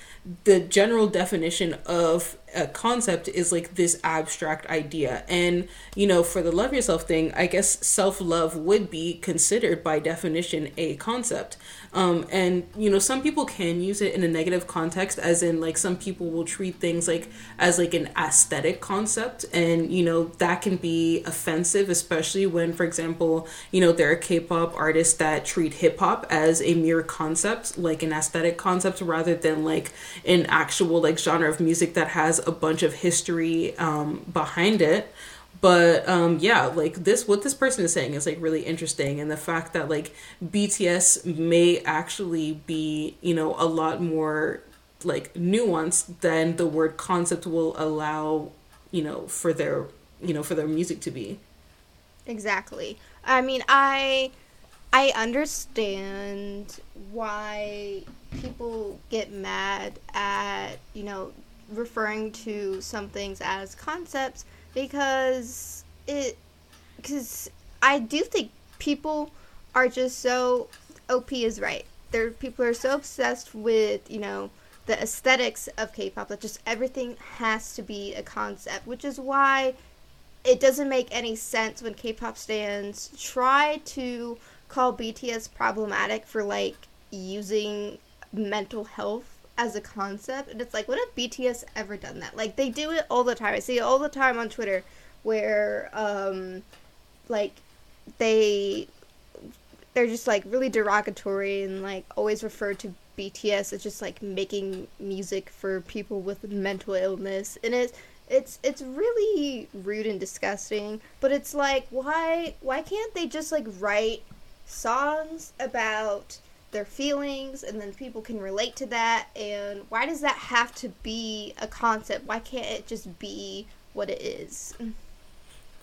the general definition of a concept is like this abstract idea. And, you know, for the love yourself thing, I guess self love would be considered by definition a concept. Um, and you know, some people can use it in a negative context, as in like some people will treat things like as like an aesthetic concept, and you know that can be offensive, especially when, for example, you know there are K-pop artists that treat hip hop as a mere concept, like an aesthetic concept, rather than like an actual like genre of music that has a bunch of history um, behind it but um yeah like this what this person is saying is like really interesting. And the fact that like bts may actually be you know a lot more like nuance than the word concept will allow you know for their you know for their music to be. Exactly. I mean i i understand why people get mad at you know referring to some things as concepts because it because i do think people are just so op is right. There people are so obsessed with you know the aesthetics of K-pop that just everything has to be a concept, which is why it doesn't make any sense when K-pop stands try to call BTS problematic for like using mental health as a concept and it's like what have BTS ever done that? Like they do it all the time. I see it all the time on Twitter where um like they they're just like really derogatory and like always refer to BTS as just like making music for people with mental illness, and it's it's it's really rude and disgusting. But it's like why why can't they just like write songs about their feelings and then people can relate to that and why does that have to be a concept? Why can't it just be what it is?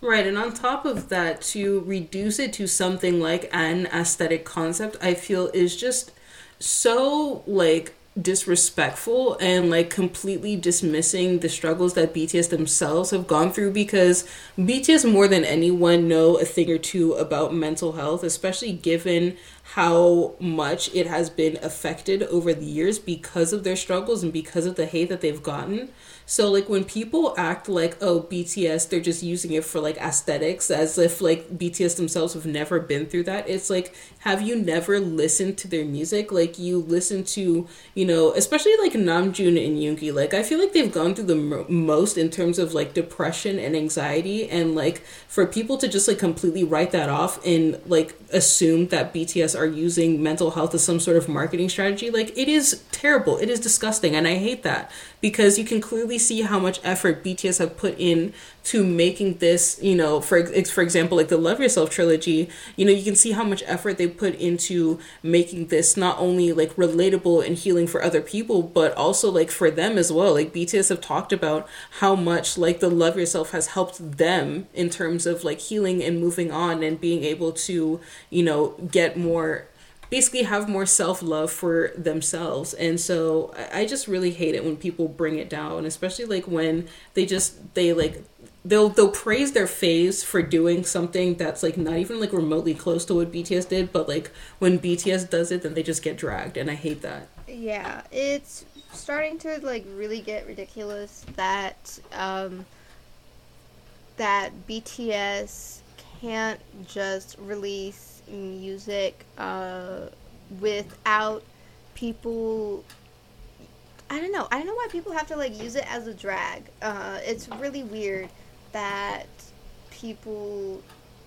Right, and on top of that, to reduce it to something like an aesthetic concept, I feel is just so like disrespectful and like completely dismissing the struggles that BTS themselves have gone through because BTS more than anyone know a thing or two about mental health especially given how much it has been affected over the years because of their struggles and because of the hate that they've gotten so like when people act like oh BTS they're just using it for like aesthetics as if like BTS themselves have never been through that. It's like have you never listened to their music? Like you listen to, you know, especially like Namjoon and Yoongi. Like I feel like they've gone through the most in terms of like depression and anxiety and like for people to just like completely write that off and like assume that BTS are using mental health as some sort of marketing strategy, like it is terrible. It is disgusting and I hate that because you can clearly see how much effort BTS have put in to making this, you know, for for example, like the Love Yourself trilogy, you know, you can see how much effort they put into making this not only like relatable and healing for other people, but also like for them as well. Like BTS have talked about how much like the Love Yourself has helped them in terms of like healing and moving on and being able to, you know, get more basically have more self love for themselves. And so I just really hate it when people bring it down, especially like when they just they like they'll they'll praise their phase for doing something that's like not even like remotely close to what BTS did, but like when BTS does it, then they just get dragged, and I hate that. Yeah, it's starting to like really get ridiculous that um that BTS can't just release music uh, without people I don't know. I don't know why people have to like use it as a drag. Uh, it's really weird that people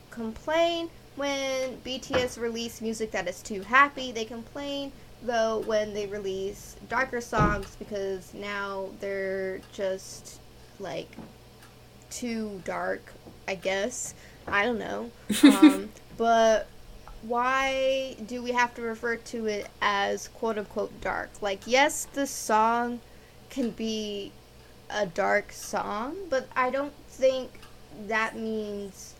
complain when BTS release music that is too happy. They complain though when they release darker songs because now they're just like too dark. I guess I don't know. Um, but why do we have to refer to it as quote unquote dark? Like, yes, the song can be a dark song, but I don't think that means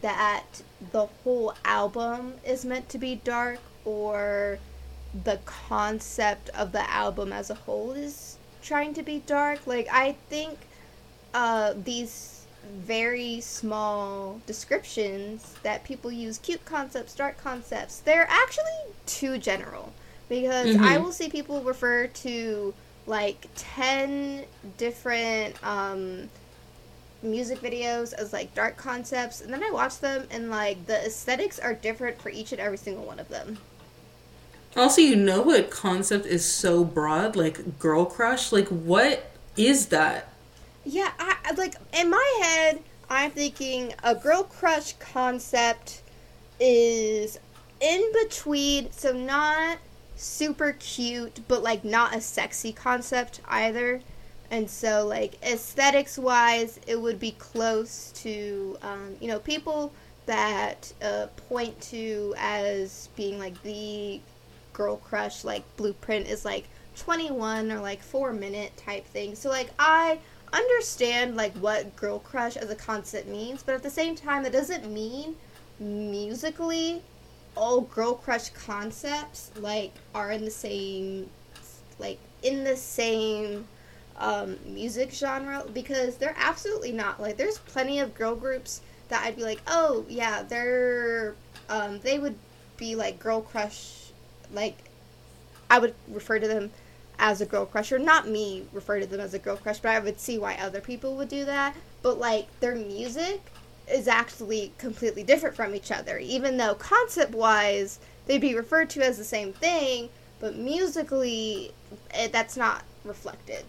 that the whole album is meant to be dark or the concept of the album as a whole is trying to be dark. Like, I think uh, these very small descriptions that people use cute concepts, dark concepts, they're actually too general. Because mm-hmm. I will see people refer to like 10 different um, music videos as like dark concepts, and then I watch them and like the aesthetics are different for each and every single one of them. Also, you know what concept is so broad? Like girl crush? Like, what is that? Yeah, I like in my head, I'm thinking a girl crush concept is in between, so not super cute, but like not a sexy concept either. And so, like aesthetics wise, it would be close to, um, you know, people that uh, point to as being like the girl crush, like blueprint is like 2NE1 or like 4 minute type thing. So like I understand like what girl crush as a concept means, but at the same time that doesn't mean musically all girl crush concepts like are in the same like in the same um, music genre because they're absolutely not like there's plenty of girl groups that I'd be like oh yeah they're um, they would be like girl crush like I would refer to them as a girl crush or not me refer to them as a girl crush but I would see why other people would do that but like their music is actually completely different from each other even though concept wise they'd be referred to as the same thing but musically it, that's not reflected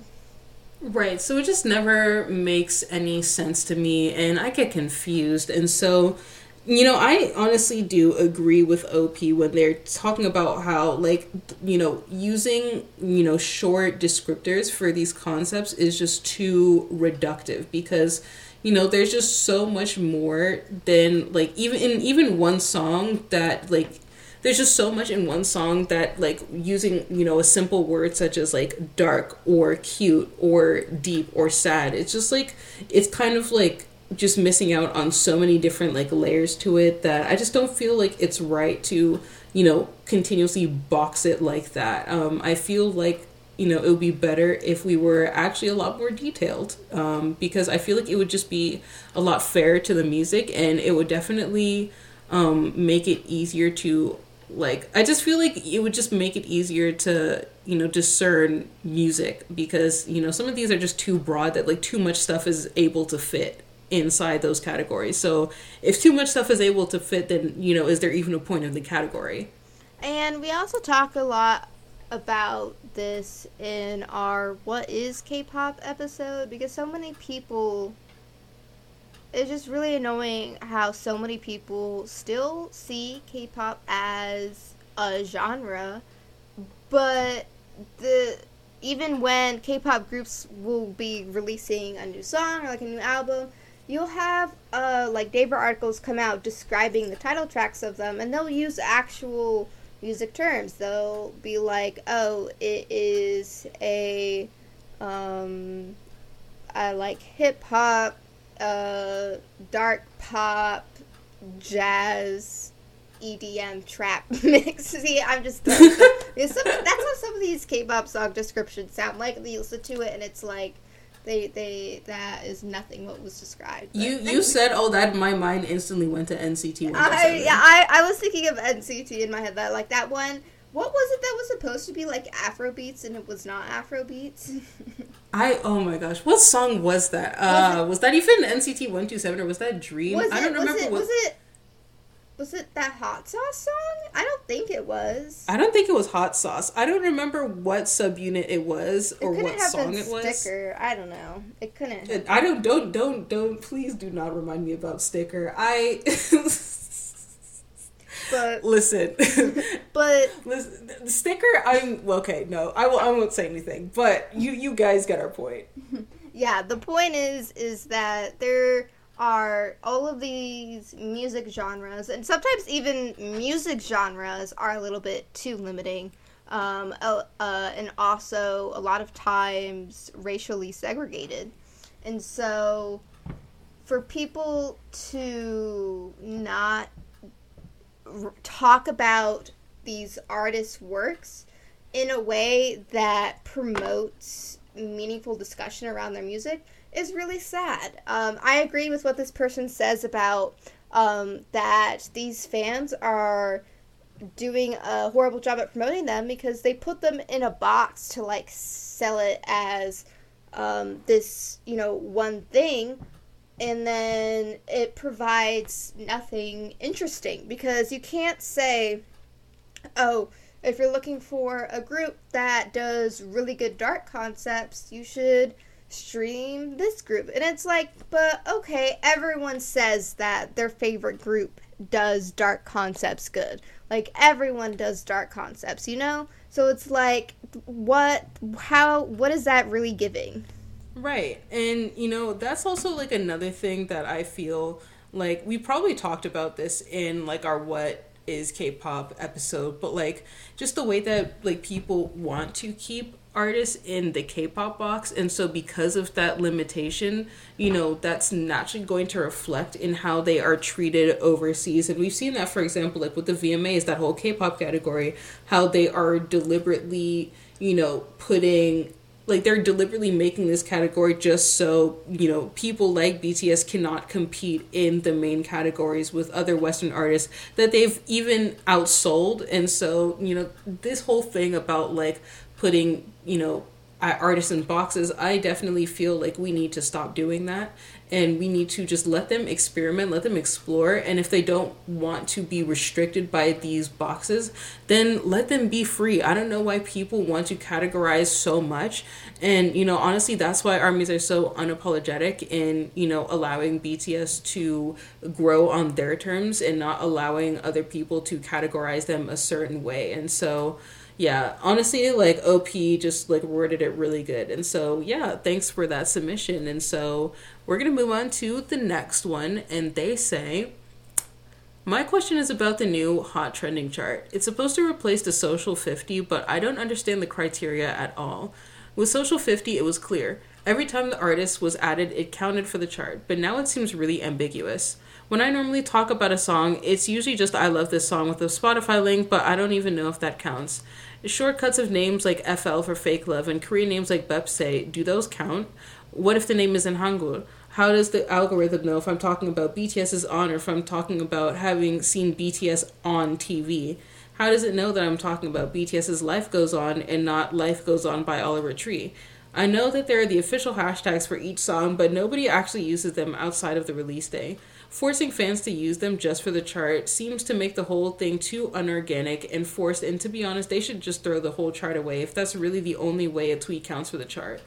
Right. So it just never makes any sense to me and I get confused. And so, you know, I honestly do agree with OP when they're talking about how like, you know, using, you know, short descriptors for these concepts is just too reductive because you know there's just so much more than like even in even one song that like there's just so much in one song that like using you know a simple word such as like dark or cute or deep or sad it's just like it's kind of like just missing out on so many different like layers to it that i just don't feel like it's right to you know continuously box it like that. Um i feel like you know it would be better if we were actually a lot more detailed um because i feel like it would just be a lot fairer to the music and it would definitely um make it easier to like i just feel like it would just make it easier to you know discern music because you know some of these are just too broad that like too much stuff is able to fit inside those categories. So if too much stuff is able to fit then you know is there even a point of the category? And we also talk a lot about this in our what is k-pop episode because so many people it's just really annoying how so many people still see K-pop as a genre, but the even when K-pop groups will be releasing a new song or like a new album, you'll have uh like Naver articles come out describing the title tracks of them, and they'll use actual music terms. They'll be like, "Oh, it is a um, I like hip hop." uh, dark pop, jazz, EDM trap mix. See, I'm just some, that's what some of these K-pop song descriptions sound like. You listen to it and it's like they they that is nothing what was described. You you said oh that my mind instantly went to NCT. I, yeah, I I was thinking of NCT in my head that like that one what was it that was supposed to be like Afro beats and it was not Afro beats? I oh my gosh, what song was that? Uh, was, was that even NCT One Two Seven or was that Dream? Was I don't remember. Was it, what... was it was it that hot sauce song? I don't think it was. I don't think it was hot sauce. I don't remember what subunit it was or it what song it was. Sticker. I don't know. It couldn't. I don't don't don't don't please do not remind me about sticker. I But listen, but listen, the sticker. I'm okay. No, I will. I won't say anything. But you you guys get our point. Yeah, the point is is that there are all of these music genres, and sometimes even music genres are a little bit too limiting. Um, uh, and also a lot of times racially segregated. And so for people to not talk about these artists' works in a way that promotes meaningful discussion around their music is really sad. Um, I agree with what this person says about um, that these fans are doing a horrible job at promoting them because they put them in a box to like sell it as um, this you know one thing and then it provides nothing interesting because you can't say, oh, if you're looking for a group that does really good dark concepts, you should stream this group. And it's like, but okay, everyone says that their favorite group does dark concepts good. Like everyone does dark concepts, you know? So it's like what how what is that really giving? Right. And, you know, that's also like another thing that I feel like we probably talked about this in like our what is K-pop episode, but like just the way that like people want to keep artists in the K-pop box and so because of that limitation, you know, that's naturally going to reflect in how they are treated overseas. And we've seen that for example like with the VMAs that whole K-pop category how they are deliberately, you know, putting like they're deliberately making this category just so you know people like BTS cannot compete in the main categories with other Western artists that they've even outsold, and so you know this whole thing about like putting you know artists in boxes, I definitely feel like we need to stop doing that and we need to just let them experiment, let them explore. And if they don't want to be restricted by these boxes, then let them be free. I don't know why people want to categorize so much. And, you know, honestly, that's why armies are so unapologetic in, you know, allowing BTS to grow on their terms and not allowing other people to categorize them a certain way. And so, yeah, honestly, like OP just like worded it really good. And so, yeah, thanks for that submission. And so, we're going to move on to the next one. And they say, my question is about the new hot trending chart. It's supposed to replace the social 50, but I don't understand the criteria at all. With social 50, it was clear. Every time the artist was added, it counted for the chart, but now it seems really ambiguous. When I normally talk about a song, it's usually just I love this song with a Spotify link, but I don't even know if that counts. Shortcuts of names like FL for fake love and Korean names like Baepsae, do those count? What if the name is in Hangul? How does the algorithm know if I'm talking about BTS's on or if I'm talking about having seen BTS on TV? How does it know that I'm talking about BTS's Life Goes On and not Life Goes On by Oliver Tree? I know that there are the official hashtags for each song, but nobody actually uses them outside of the release day. Forcing fans to use them just for the chart seems to make the whole thing too unorganic and forced, and to be honest, they should just throw the whole chart away if that's really the only way a tweet counts for the chart.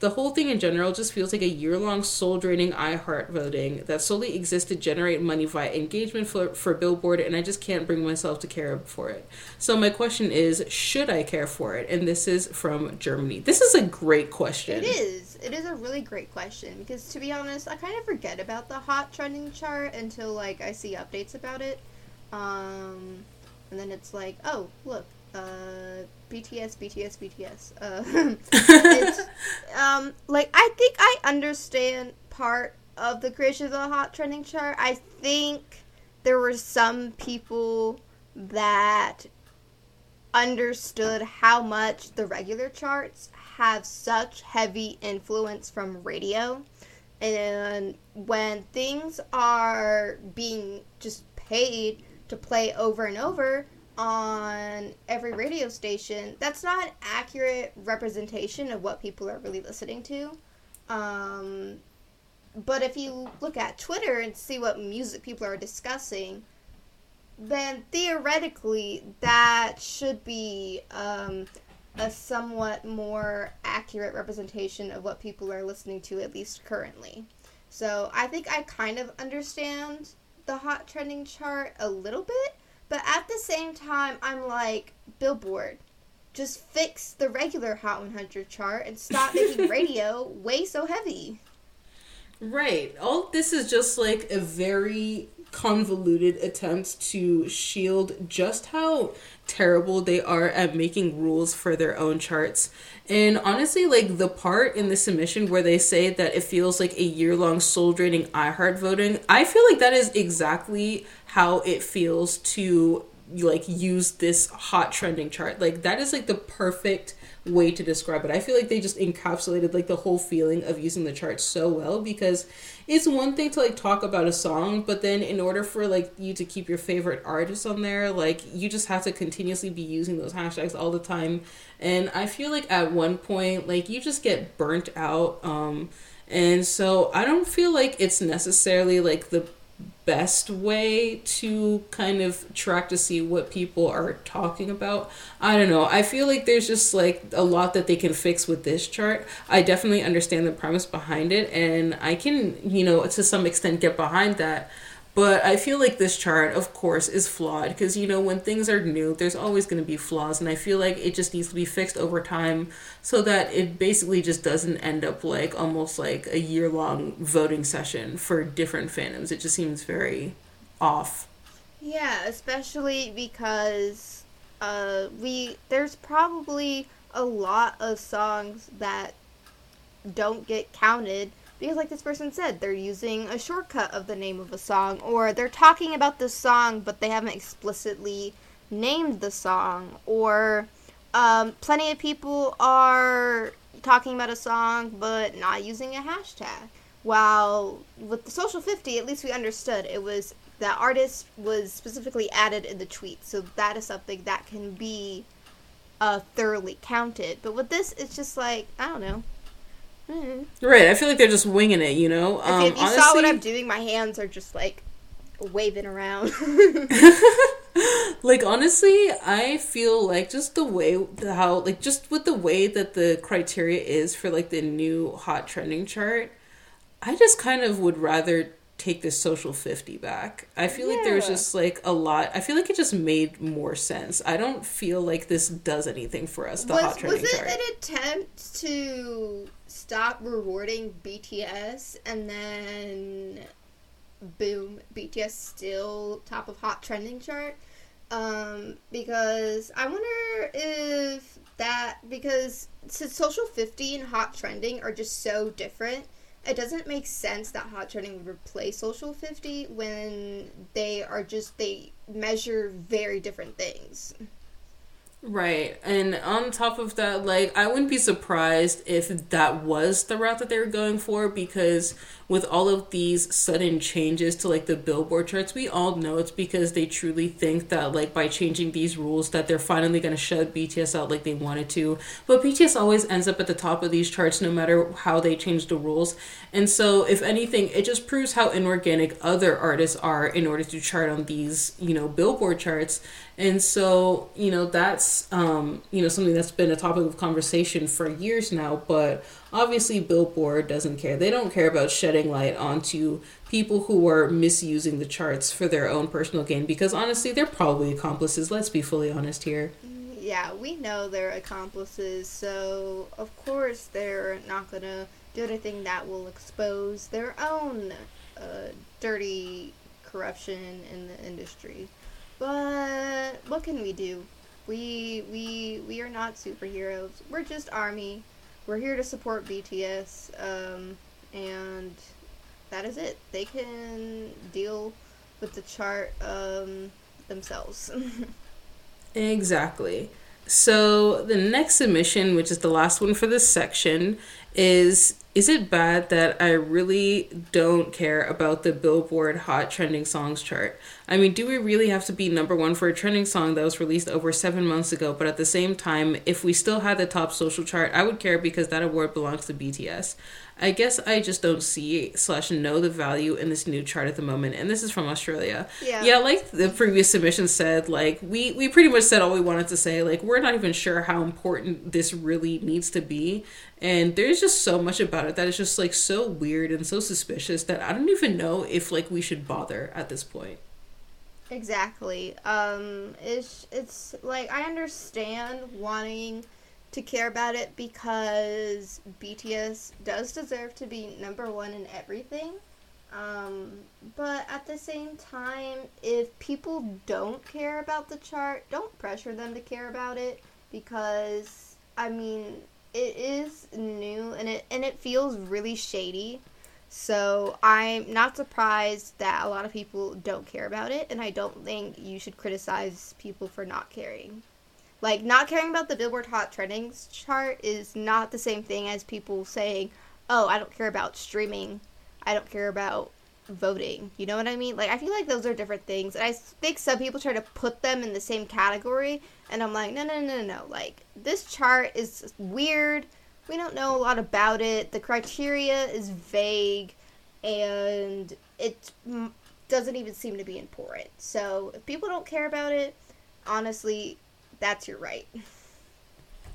The whole thing in general just feels like a year long soul draining iHeart voting that solely exists to generate money via engagement for, for Billboard, and I just can't bring myself to care for it. So, my question is should I care for it? And this is from Germany. This is a great question. It is. It is a really great question because, to be honest, I kind of forget about the hot trending chart until like I see updates about it. Um, and then it's like, oh, look, uh, BTS, BTS, BTS. Uh, it's, um, like I think I understand part of the creation of the hot trending chart. I think there were some people that understood how much the regular charts have such heavy influence from radio. And when things are being just paid to play over and over, on every radio station, that's not an accurate representation of what people are really listening to. Um, but if you look at Twitter and see what music people are discussing, then theoretically that should be um, a somewhat more accurate representation of what people are listening to, at least currently. So I think I kind of understand the hot trending chart a little bit but at the same time, I'm like, Billboard, just fix the regular Hot 100 chart and stop making radio way so heavy. Right. All this is just like a very convoluted attempts to shield just how terrible they are at making rules for their own charts. And honestly, like the part in the submission where they say that it feels like a year long soul draining iHeart voting, I feel like that is exactly how it feels to like use this hot trending chart. Like that is like the perfect way to describe it. I feel like they just encapsulated like the whole feeling of using the chart so well because it's one thing to like talk about a song, but then in order for like you to keep your favorite artist on there, like you just have to continuously be using those hashtags all the time. And I feel like at one point like you just get burnt out um and so I don't feel like it's necessarily like the best way to kind of track to see what people are talking about. I don't know. I feel like there's just like a lot that they can fix with this chart. I definitely understand the premise behind it and I can, you know, to some extent get behind that. But I feel like this chart, of course, is flawed because, you know, when things are new, there's always going to be flaws. And I feel like it just needs to be fixed over time so that it basically just doesn't end up like almost like a year long voting session for different fandoms. It just seems very off. Yeah, especially because uh, we there's probably a lot of songs that don't get counted because like this person said they're using a shortcut of the name of a song or they're talking about the song but they haven't explicitly named the song or um, plenty of people are talking about a song but not using a hashtag. While with the social 50 at least we understood it was that artist was specifically added in the tweet so that is something that can be uh, thoroughly counted. But with this it's just like i don't know Mm. Right. I feel like they're just winging it, you know? Um, if you honestly, saw what I'm doing, my hands are just like waving around. like honestly, I feel like just the way how like just with the way that the criteria is for like the new hot trending chart, I just kind of would rather take this social 50 back. I feel yeah. like there's just like a lot. I feel like it just made more sense. I don't feel like this does anything for us, the was, hot trending chart. Was it chart. an attempt to stop rewarding BTS and then boom, BTS still top of hot trending chart? Um, because I wonder if that because since social 50 and hot trending are just so different it doesn't make sense that hot trending would replace social 50 when they are just they measure very different things Right. And on top of that, like, I wouldn't be surprised if that was the route that they were going for because with all of these sudden changes to like the billboard charts, we all know it's because they truly think that like by changing these rules that they're finally going to shut BTS out like they wanted to. But BTS always ends up at the top of these charts no matter how they change the rules. And so if anything, it just proves how inorganic other artists are in order to chart on these, you know, billboard charts and so, you know, that's, um, you know, something that's been a topic of conversation for years now. But obviously, Billboard doesn't care. They don't care about shedding light onto people who are misusing the charts for their own personal gain because honestly, they're probably accomplices. Let's be fully honest here. Yeah, we know they're accomplices. So, of course, they're not to do anything that will expose their own uh, dirty corruption in the industry. But what can we do? We we we are not superheroes. We're just army. We're here to support BTS, um, and that is it. They can deal with the chart um, themselves. exactly. So the next submission, which is the last one for this section, is is it bad that I really don't care about the Billboard Hot Trending Songs chart? I mean, do we really have to be number one for a trending song that was released over seven months ago? But at the same time, if we still had the top social chart, I would care because that award belongs to BTS. I guess I just don't see slash know the value in this new chart at the moment, and this is from Australia. Yeah, yeah. Like the previous submission said, like we we pretty much said all we wanted to say. Like we're not even sure how important this really needs to be, and there's just so much about it that is just like so weird and so suspicious that I don't even know if like we should bother at this point. Exactly. Um, it's it's like I understand wanting to care about it because BTS does deserve to be number one in everything. Um, but at the same time, if people don't care about the chart, don't pressure them to care about it because I mean it is new and it and it feels really shady. So I'm not surprised that a lot of people don't care about it, and I don't think you should criticize people for not caring. Like not caring about the Billboard Hot Trendings chart is not the same thing as people saying, "Oh, I don't care about streaming. I don't care about voting." You know what I mean? Like I feel like those are different things. And I think some people try to put them in the same category, and I'm like, "No, no, no, no. No like this chart is weird. We don't know a lot about it. The criteria is vague and it doesn't even seem to be important. So, if people don't care about it, honestly, that's your right.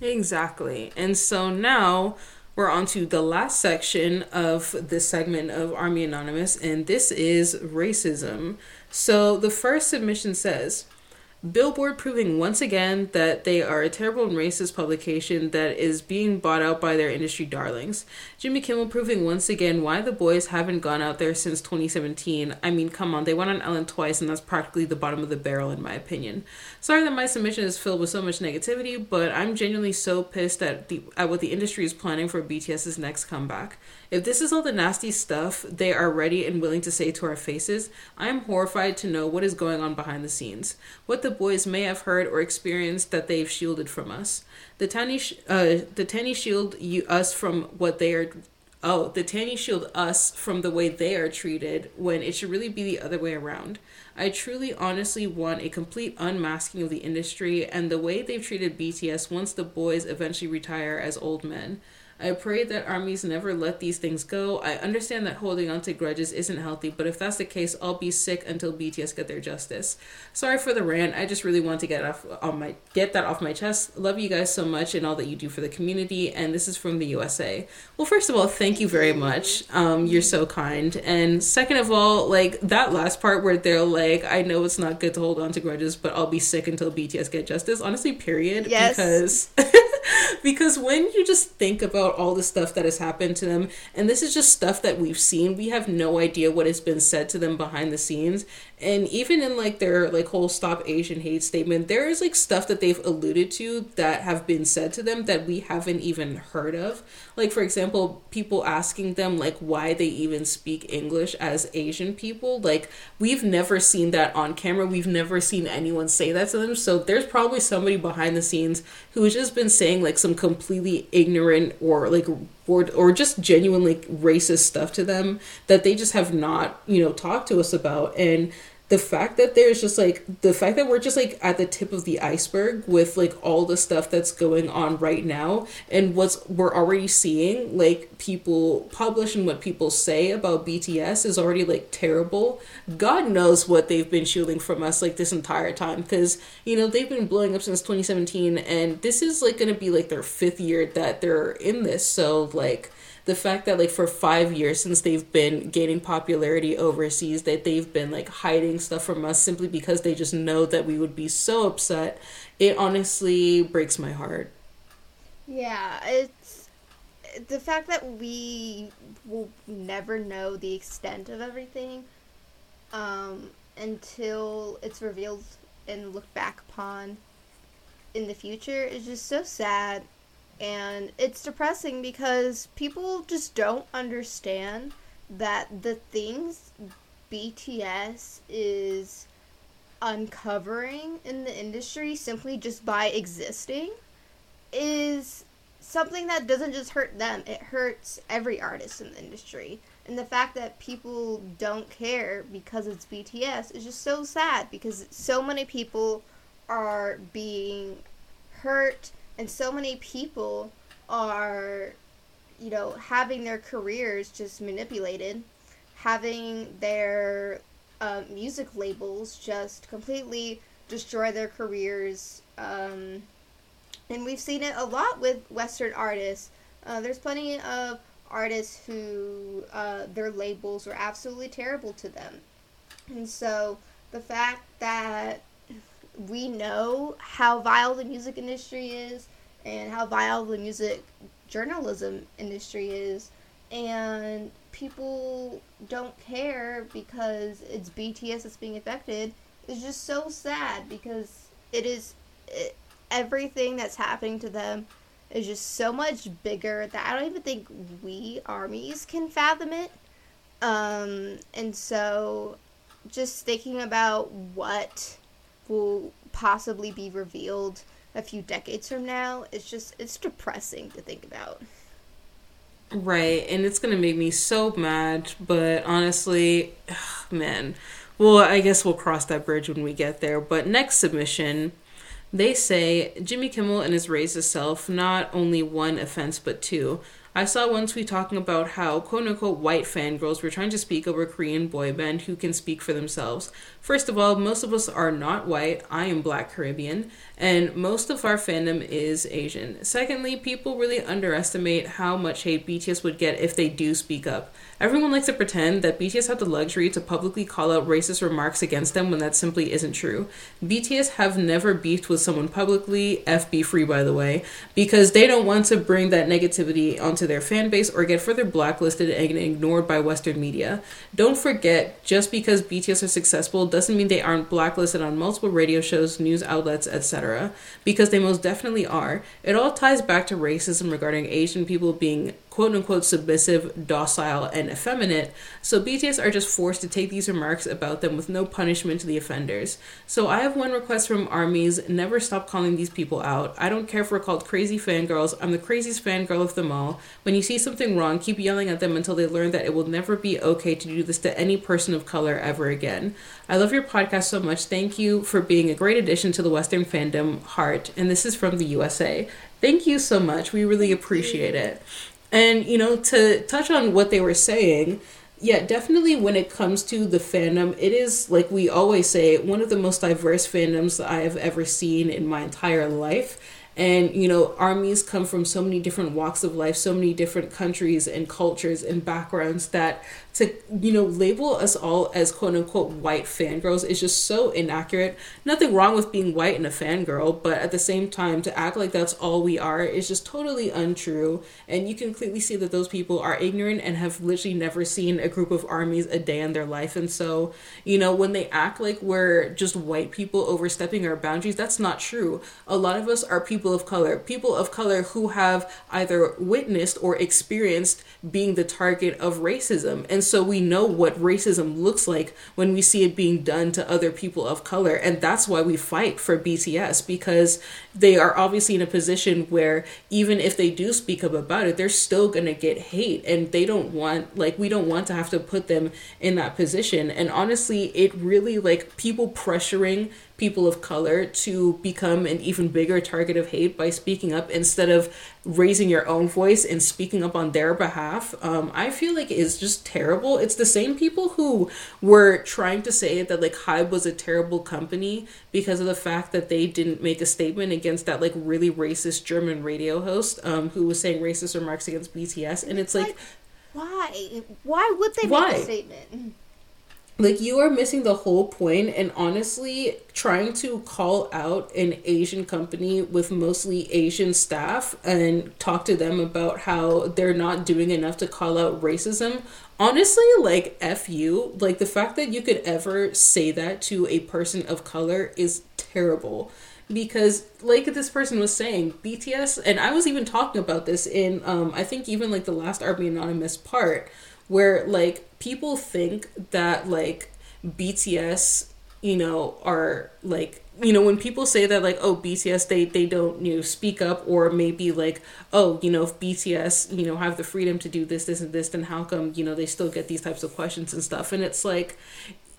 Exactly. And so now we're on to the last section of this segment of Army Anonymous, and this is racism. So the first submission says, Billboard proving once again that they are a terrible and racist publication that is being bought out by their industry darlings. Jimmy Kimmel proving once again why the boys haven't gone out there since 2017. I mean, come on, they went on Ellen twice, and that's practically the bottom of the barrel, in my opinion. Sorry that my submission is filled with so much negativity, but I'm genuinely so pissed at the at what the industry is planning for BTS's next comeback. If this is all the nasty stuff they are ready and willing to say to our faces, I am horrified to know what is going on behind the scenes. What the boys may have heard or experienced that they've shielded from us. The tiny, sh- uh, the tiny shield you, us from what they are. Oh, the tanny shield us from the way they are treated when it should really be the other way around. I truly, honestly want a complete unmasking of the industry and the way they've treated BTS once the boys eventually retire as old men. I pray that armies never let these things go. I understand that holding on to grudges isn't healthy, but if that's the case, I'll be sick until BTS get their justice. Sorry for the rant. I just really want to get off on my get that off my chest. Love you guys so much and all that you do for the community. And this is from the USA. Well, first of all, thank you very much. Um, you're so kind. And second of all, like that last part where they're like, I know it's not good to hold on to grudges, but I'll be sick until BTS get justice. Honestly, period. Yes. Because because when you just think about all the stuff that has happened to them, and this is just stuff that we've seen, we have no idea what has been said to them behind the scenes. And even in like their like whole stop Asian hate statement, there is like stuff that they've alluded to that have been said to them that we haven't even heard of. Like for example, people asking them like why they even speak English as Asian people. Like we've never seen that on camera. We've never seen anyone say that to them. So there's probably somebody behind the scenes who has just been saying like some completely ignorant or like or, or just genuinely racist stuff to them that they just have not you know talked to us about. And the fact that there's just like the fact that we're just like at the tip of the iceberg with like all the stuff that's going on right now and what's we're already seeing like people publish and what people say about BTS is already like terrible. God knows what they've been shielding from us like this entire time because you know they've been blowing up since 2017 and this is like going to be like their fifth year that they're in this. So like the fact that like for five years since they've been gaining popularity overseas that they've been like hiding stuff from us simply because they just know that we would be so upset it honestly breaks my heart. Yeah it's the fact that we will never know the extent of everything um, until it's revealed and looked back upon in the future is just so sad and it's depressing because people just don't understand that the things BTS is uncovering in the industry simply just by existing is something that doesn't just hurt them, it hurts every artist in the industry. And the fact that people don't care because it's BTS is just so sad because so many people are being hurt and so many people are you know having their careers just manipulated having their uh, music labels just completely destroy their careers um, and we've seen it a lot with western artists. Uh, there's plenty of artists who uh, their labels were absolutely terrible to them. And so the fact that we know how vile the music industry is and how vile the music journalism industry is and people don't care because it's BTS that's being affected is just so sad because it is it, everything that's happening to them is just so much bigger that I don't even think we armies can fathom it. Um, and so just thinking about what will possibly be revealed a few decades from now. It's just it's depressing to think about. Right and it's gonna make me so mad but honestly ugh, man. Well i guess we'll cross that bridge when we get there but next submission they say jimmy kimmel and his racist self not only one offense but two I saw one tweet talking about how quote unquote white fangirls were trying to speak over Korean boy band who can speak for themselves. First of all, most of us are not white. I am black Caribbean, and most of our fandom is Asian. Secondly, people really underestimate how much hate BTS would get if they do speak up. Everyone likes to pretend that BTS have the luxury to publicly call out racist remarks against them when that simply isn't true. BTS have never beefed with someone publicly, FB free by the way, because they don't want to bring that negativity onto their fan base or get further blacklisted and ignored by Western media. Don't forget, just because BTS are successful doesn't mean they aren't blacklisted on multiple radio shows, news outlets, etc., because they most definitely are. It all ties back to racism regarding Asian people being quote unquote submissive, docile, and effeminate, so BTS are just forced to take these remarks about them with no punishment to the offenders. So I have one request from armies never stop calling these people out. I don't care if we're called crazy fangirls, I'm the craziest fangirl of them all. When you see something wrong, keep yelling at them until they learn that it will never be okay to do this to any person of color ever again. I love your podcast so much. Thank you for being a great addition to the Western fandom heart. And this is from the USA. Thank you so much. We really appreciate it. And, you know, to touch on what they were saying, yeah, definitely when it comes to the fandom, it is, like we always say, one of the most diverse fandoms that I have ever seen in my entire life. And, you know, armies come from so many different walks of life, so many different countries and cultures and backgrounds that to you know label us all as quote unquote white fangirls is just so inaccurate. Nothing wrong with being white and a fangirl but at the same time to act like that's all we are is just totally untrue. And you can clearly see that those people are ignorant and have literally never seen a group of armies a day in their life. And so you know when they act like we're just white people overstepping our boundaries that's not true. A lot of us are people of color people of color who have either witnessed or experienced being the target of racism. And so we know what racism looks like when we see it being done to other people of color. And that's why we fight for BTS because they are obviously in a position where even if they do speak up about it, they're still going to get hate. And they don't want, like, we don't want to have to put them in that position. And honestly, it really, like, people pressuring people of color to become an even bigger target of hate by speaking up instead of raising your own voice and speaking up on their behalf, um, I feel like is just terrible. It's the same people who were trying to say that like Hybe was a terrible company because of the fact that they didn't make a statement against that like really racist German radio host um, who was saying racist remarks against BTS, and it's like, why? Why would they why? make a statement? Like you are missing the whole point and honestly trying to call out an asian company with mostly asian staff and talk to them about how they're not doing enough to call out racism honestly like f you. Like the fact that you could ever say that to a person of color is terrible. Because like this person was saying bts and i was even talking about this in um i think even like the last army anonymous part where like people think that like BTS, you know, are like you know when people say that like oh BTS they they don't you know speak up or maybe like oh you know if BTS you know have the freedom to do this this and this then how come you know they still get these types of questions and stuff? And it's like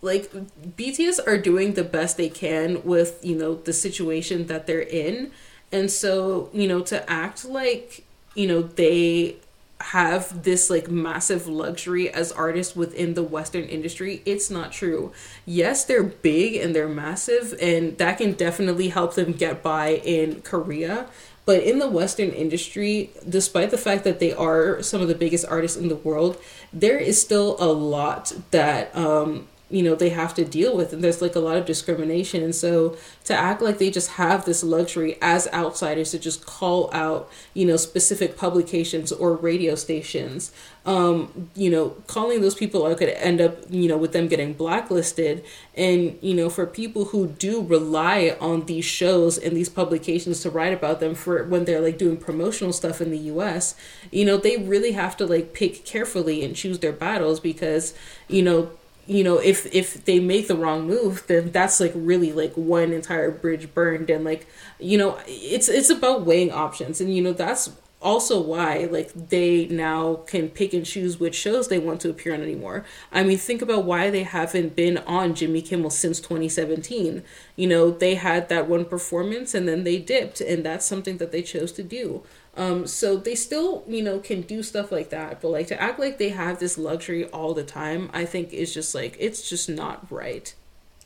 like BTS are doing the best they can with you know the situation that they're in. And so you know to act like you know they have this like massive luxury as artists within the western industry it's not true. Yes they're big and they're massive and that can definitely help them get by in korea but in the western industry despite the fact that they are some of the biggest artists in the world there is still a lot that um you know they have to deal with and there's like a lot of discrimination. And so to act like they just have this luxury as outsiders to just call out you know specific publications or radio stations um you know calling those people out could end up you know with them getting blacklisted. And you know for people who do rely on these shows and these publications to write about them for when they're like doing promotional stuff in the US you know they really have to like pick carefully and choose their battles because you know you know if if they make the wrong move then that's like really like one entire bridge burned and like you know it's it's about weighing options and you know that's also why like they now can pick and choose which shows they want to appear on anymore. I mean, think about why they haven't been on Jimmy Kimmel since 2017. You know, they had that one performance and then they dipped, and that's something that they chose to do. Um, so they still, you know, can do stuff like that, but like to act like they have this luxury all the time, I think is just like it's just not right.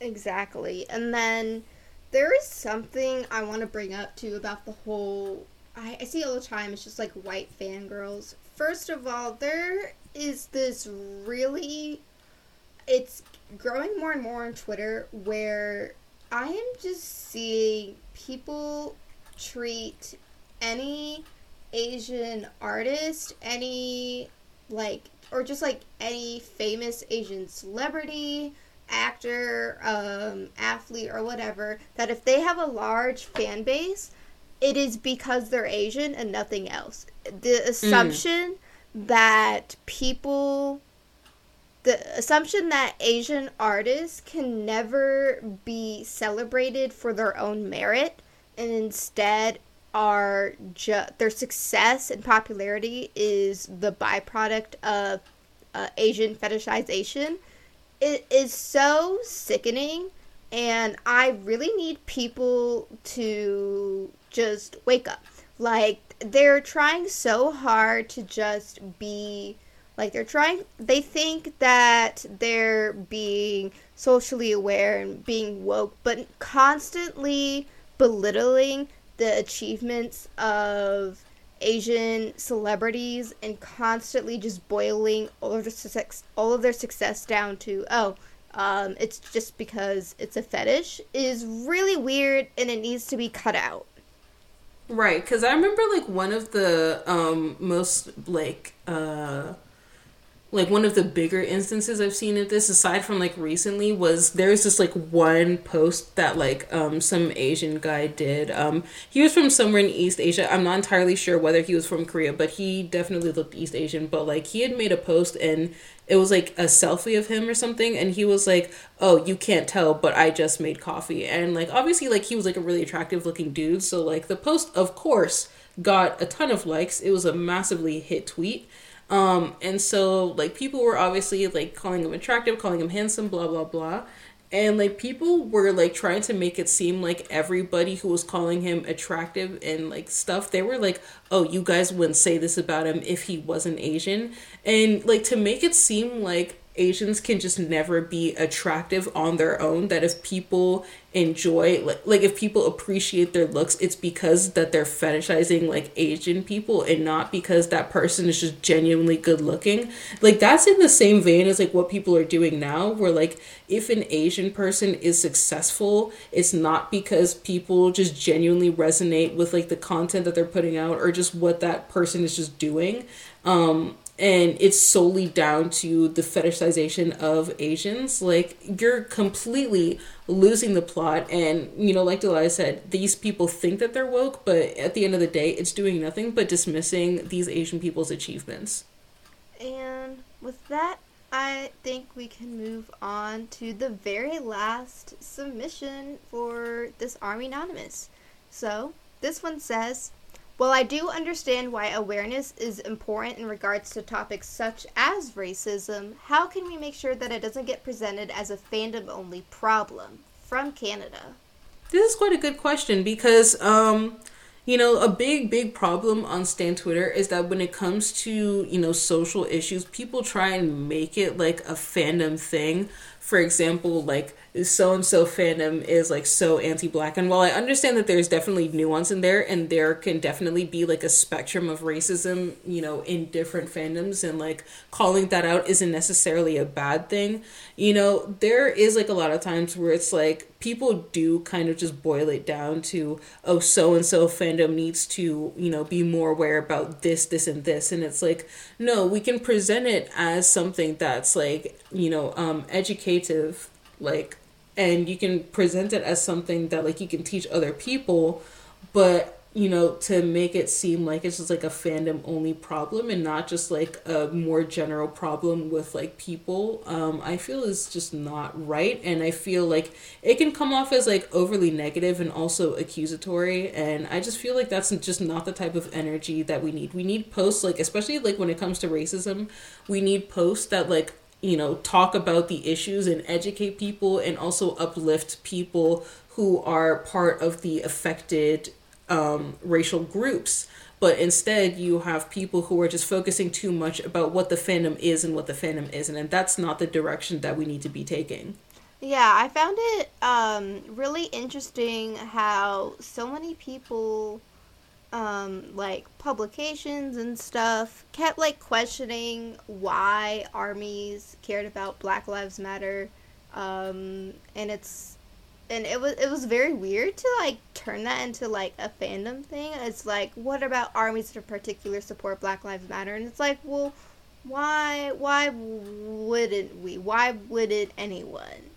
Exactly. And then there is something I want to bring up too about the whole I, I see all the time it's just like white fangirls. First of all, there is this really it's growing more and more on Twitter where I am just seeing people treat any Asian artist, any like or just like any famous Asian celebrity, actor, um, athlete, or whatever, that if they have a large fan base, it is because they're Asian and nothing else. The assumption mm. that people the assumption that Asian artists can never be celebrated for their own merit and instead are ju- their success and popularity is the byproduct of uh, Asian fetishization. It is so sickening, and I really need people to just wake up. Like, they're trying so hard to just be. Like, they're trying. They think that they're being socially aware and being woke, but constantly belittling the achievements of Asian celebrities and constantly just boiling all of their success, all of their success down to oh, um, it's just because it's a fetish is really weird and it needs to be cut out. Right, because I remember like one of the um, most like uh, like one of the bigger instances I've seen of this, aside from like recently, was there's this like one post that like um some Asian guy did. Um, he was from somewhere in East Asia. I'm not entirely sure whether he was from Korea, but he definitely looked East Asian. But like he had made a post and it was like a selfie of him or something, and he was like, "Oh, you can't tell, but I just made coffee." And like obviously, like he was like a really attractive looking dude, so like the post, of course, got a ton of likes. It was a massively hit tweet. Um, and so like people were obviously like calling him attractive, calling him handsome, blah blah blah. And like people were like trying to make it seem like everybody who was calling him attractive and like stuff, they were like, oh, you guys wouldn't say this about him if he wasn't Asian. And like to make it seem like Asians can just never be attractive on their own. That if people enjoy, like, like if people appreciate their looks, it's because that they're fetishizing like Asian people and not because that person is just genuinely good looking. Like that's in the same vein as like what people are doing now, where like if an Asian person is successful, it's not because people just genuinely resonate with like the content that they're putting out or just what that person is just doing. Um, and it's solely down to the fetishization of Asians. Like you're completely losing the plot, and you know, like Delia said, these people think that they're woke, but at the end of the day, it's doing nothing but dismissing these Asian people's achievements. And with that, I think we can move on to the very last submission for this Army Anonymous. So this one says. While I do understand why awareness is important in regards to topics such as racism, how can we make sure that it doesn't get presented as a fandom only problem? From Canada. This is quite a good question because, um, you know, a big, big problem on Stan Twitter is that when it comes to, you know, social issues, people try and make it like a fandom thing. For example, like, so and so fandom is like so anti black. And while I understand that there's definitely nuance in there and there can definitely be like a spectrum of racism, you know, in different fandoms and like calling that out isn't necessarily a bad thing, you know, there is like a lot of times where it's like people do kind of just boil it down to, oh, so and so fandom needs to, you know, be more aware about this, this, and this. And it's like, no, we can present it as something that's like, you know, um, educative, like and you can present it as something that like you can teach other people but you know, to make it seem like it's just like a fandom only problem and not just like a more general problem with like people, um, I feel is just not right. And I feel like it can come off as like overly negative and also accusatory. And I just feel like that's just not the type of energy that we need. We need posts, like, especially like when it comes to racism, we need posts that like you know talk about the issues and educate people and also uplift people who are part of the affected um, racial groups. But instead you have people who are just focusing too much about what the fandom is and what the fandom isn't and that's not the direction that we need to be taking. Yeah i found it um, really interesting how so many people um, like publications and stuff kept like questioning why armies cared about black lives matter um, and it's and it was it was very weird to like turn that into like a fandom thing. It's like, what about armies in particular support Black Lives Matter? And it's like, well, why why wouldn't we? Why wouldn't anyone?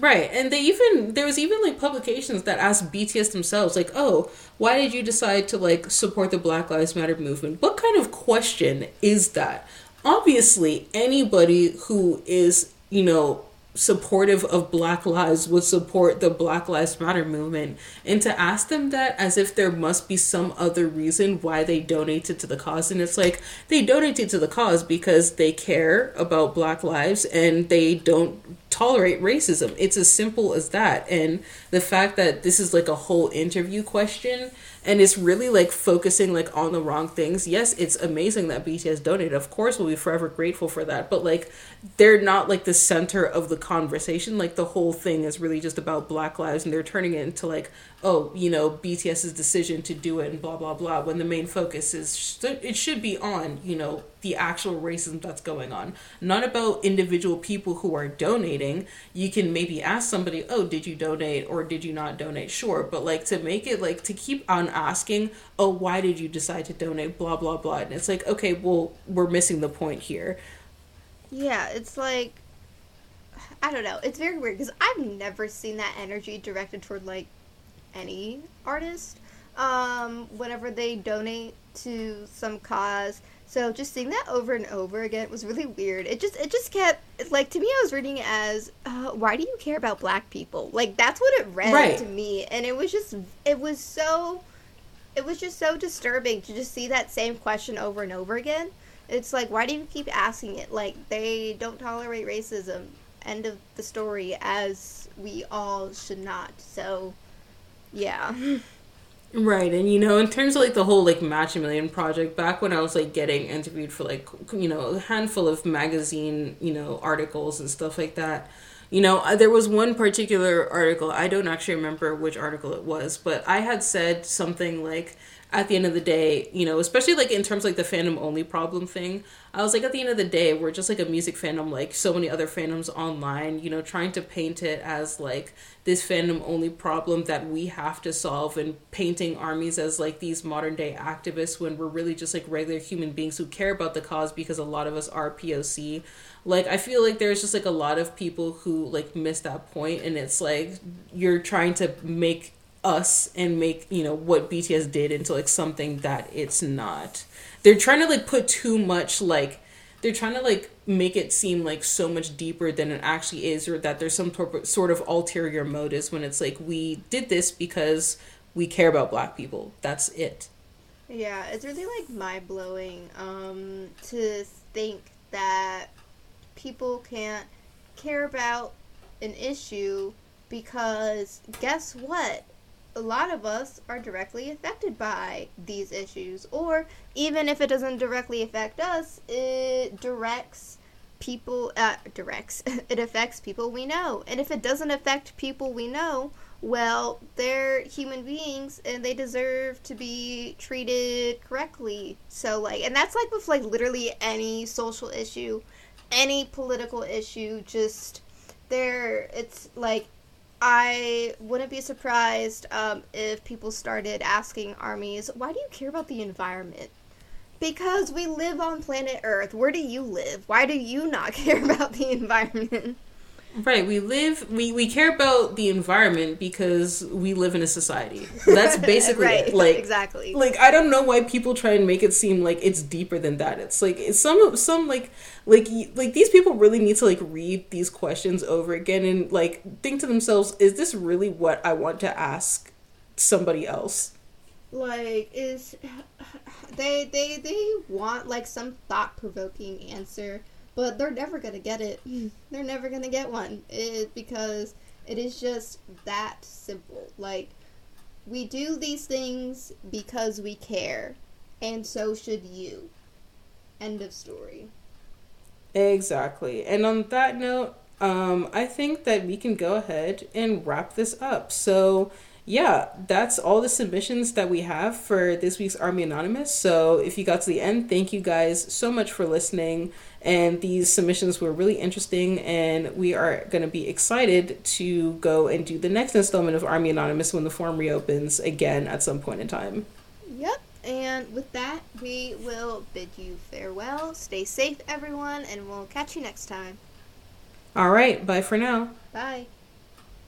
Right, and they even there was even like publications that asked BTS themselves, like, "Oh, why did you decide to like support the Black Lives Matter movement?" What kind of question is that? Obviously, anybody who is you know supportive of black lives would support the black lives matter movement and to ask them that as if there must be some other reason why they donated to the cause. And it's like they donated to the cause because they care about black lives and they don't tolerate racism. It's as simple as that. And the fact that this is like a whole interview question and it's really like focusing like on the wrong things. Yes, it's amazing that BTS donated. Of course, we'll be forever grateful for that. But like, they're not like the center of the conversation. Like the whole thing is really just about Black lives, and they're turning it into like, oh, you know, BTS's decision to do it and blah blah blah. When the main focus is it should be on you know the actual racism that's going on, not about individual people who are donating. You can maybe ask somebody, oh, did you donate or did you not donate? Sure, but like to make it like to keep on asking, oh, why did you decide to donate? Blah, blah, blah. And it's like, okay, well, we're missing the point here. Yeah, it's like, I don't know. It's very weird because I've never seen that energy directed toward like any artist. Um, whenever they donate to some cause. So just seeing that over and over again was really weird. It just it just kept like to me I was reading it as uh, why do you care about black people? Like that's what it read right. to me and it was just it was so it was just so disturbing to just see that same question over and over again. It's like, why do you keep asking it? Like, they don't tolerate racism. End of the story, as we all should not. So, yeah. Right, and you know, in terms of like the whole like Match a Million project, back when I was like getting interviewed for like you know a handful of magazine you know articles and stuff like that, you know, uh, there was one particular article, I don't actually remember which article it was, but I had said something like, at the end of the day, you know, especially like in terms of, like the fandom only problem thing, I was like, at the end of the day, we're just like a music fandom, like so many other fandoms online, you know, trying to paint it as like this fandom only problem that we have to solve and painting armies as like these modern day activists when we're really just like regular human beings who care about the cause because a lot of us are POC. Like, I feel like there's just like a lot of people who like miss that point, and it's like you're trying to make us and make you know what BTS did into like something that it's not. They're trying to like put too much like they're trying to like make it seem like so much deeper than it actually is or that there's some sort of ulterior motives when it's like we did this because we care about black people. That's it. Yeah, it's really like mind blowing um to think that people can't care about an issue because guess what? A lot of us are directly affected by these issues. Or even if it doesn't directly affect us, it directs people, uh, directs, it affects people we know. And if it doesn't affect people we know, well, they're human beings and they deserve to be treated correctly. So, like, and that's like with like literally any social issue, any political issue, just there, it's like I wouldn't be surprised um, if people started asking armies, why do you care about the environment? Because we live on planet Earth. Where do you live? Why do you not care about the environment? Right. We live we, we care about the environment because we live in a society. That's basically right, it. Like exactly. Like I don't know why people try and make it seem like it's deeper than that. It's like it's some some like like like these people really need to like read these questions over again and like think to themselves, is this really what I want to ask somebody else? Like is they they they want like some thought provoking answer but they're never gonna get it. They're never gonna get one it, because it is just that simple. Like we do these things because we care, and so should you. End of story. Exactly. And on that note, um, I think that we can go ahead and wrap this up. So yeah, that's all the submissions that we have for this week's Army Anonymous. So if you got to the end, thank you guys so much for listening. And these submissions were really interesting, and we are going to be excited to go and do the next installment of Army Anonymous when the form reopens again at some point in time. Yep. And with that, we will bid you farewell. Stay safe, everyone, and we'll catch you next time. All right. Bye for now. Bye.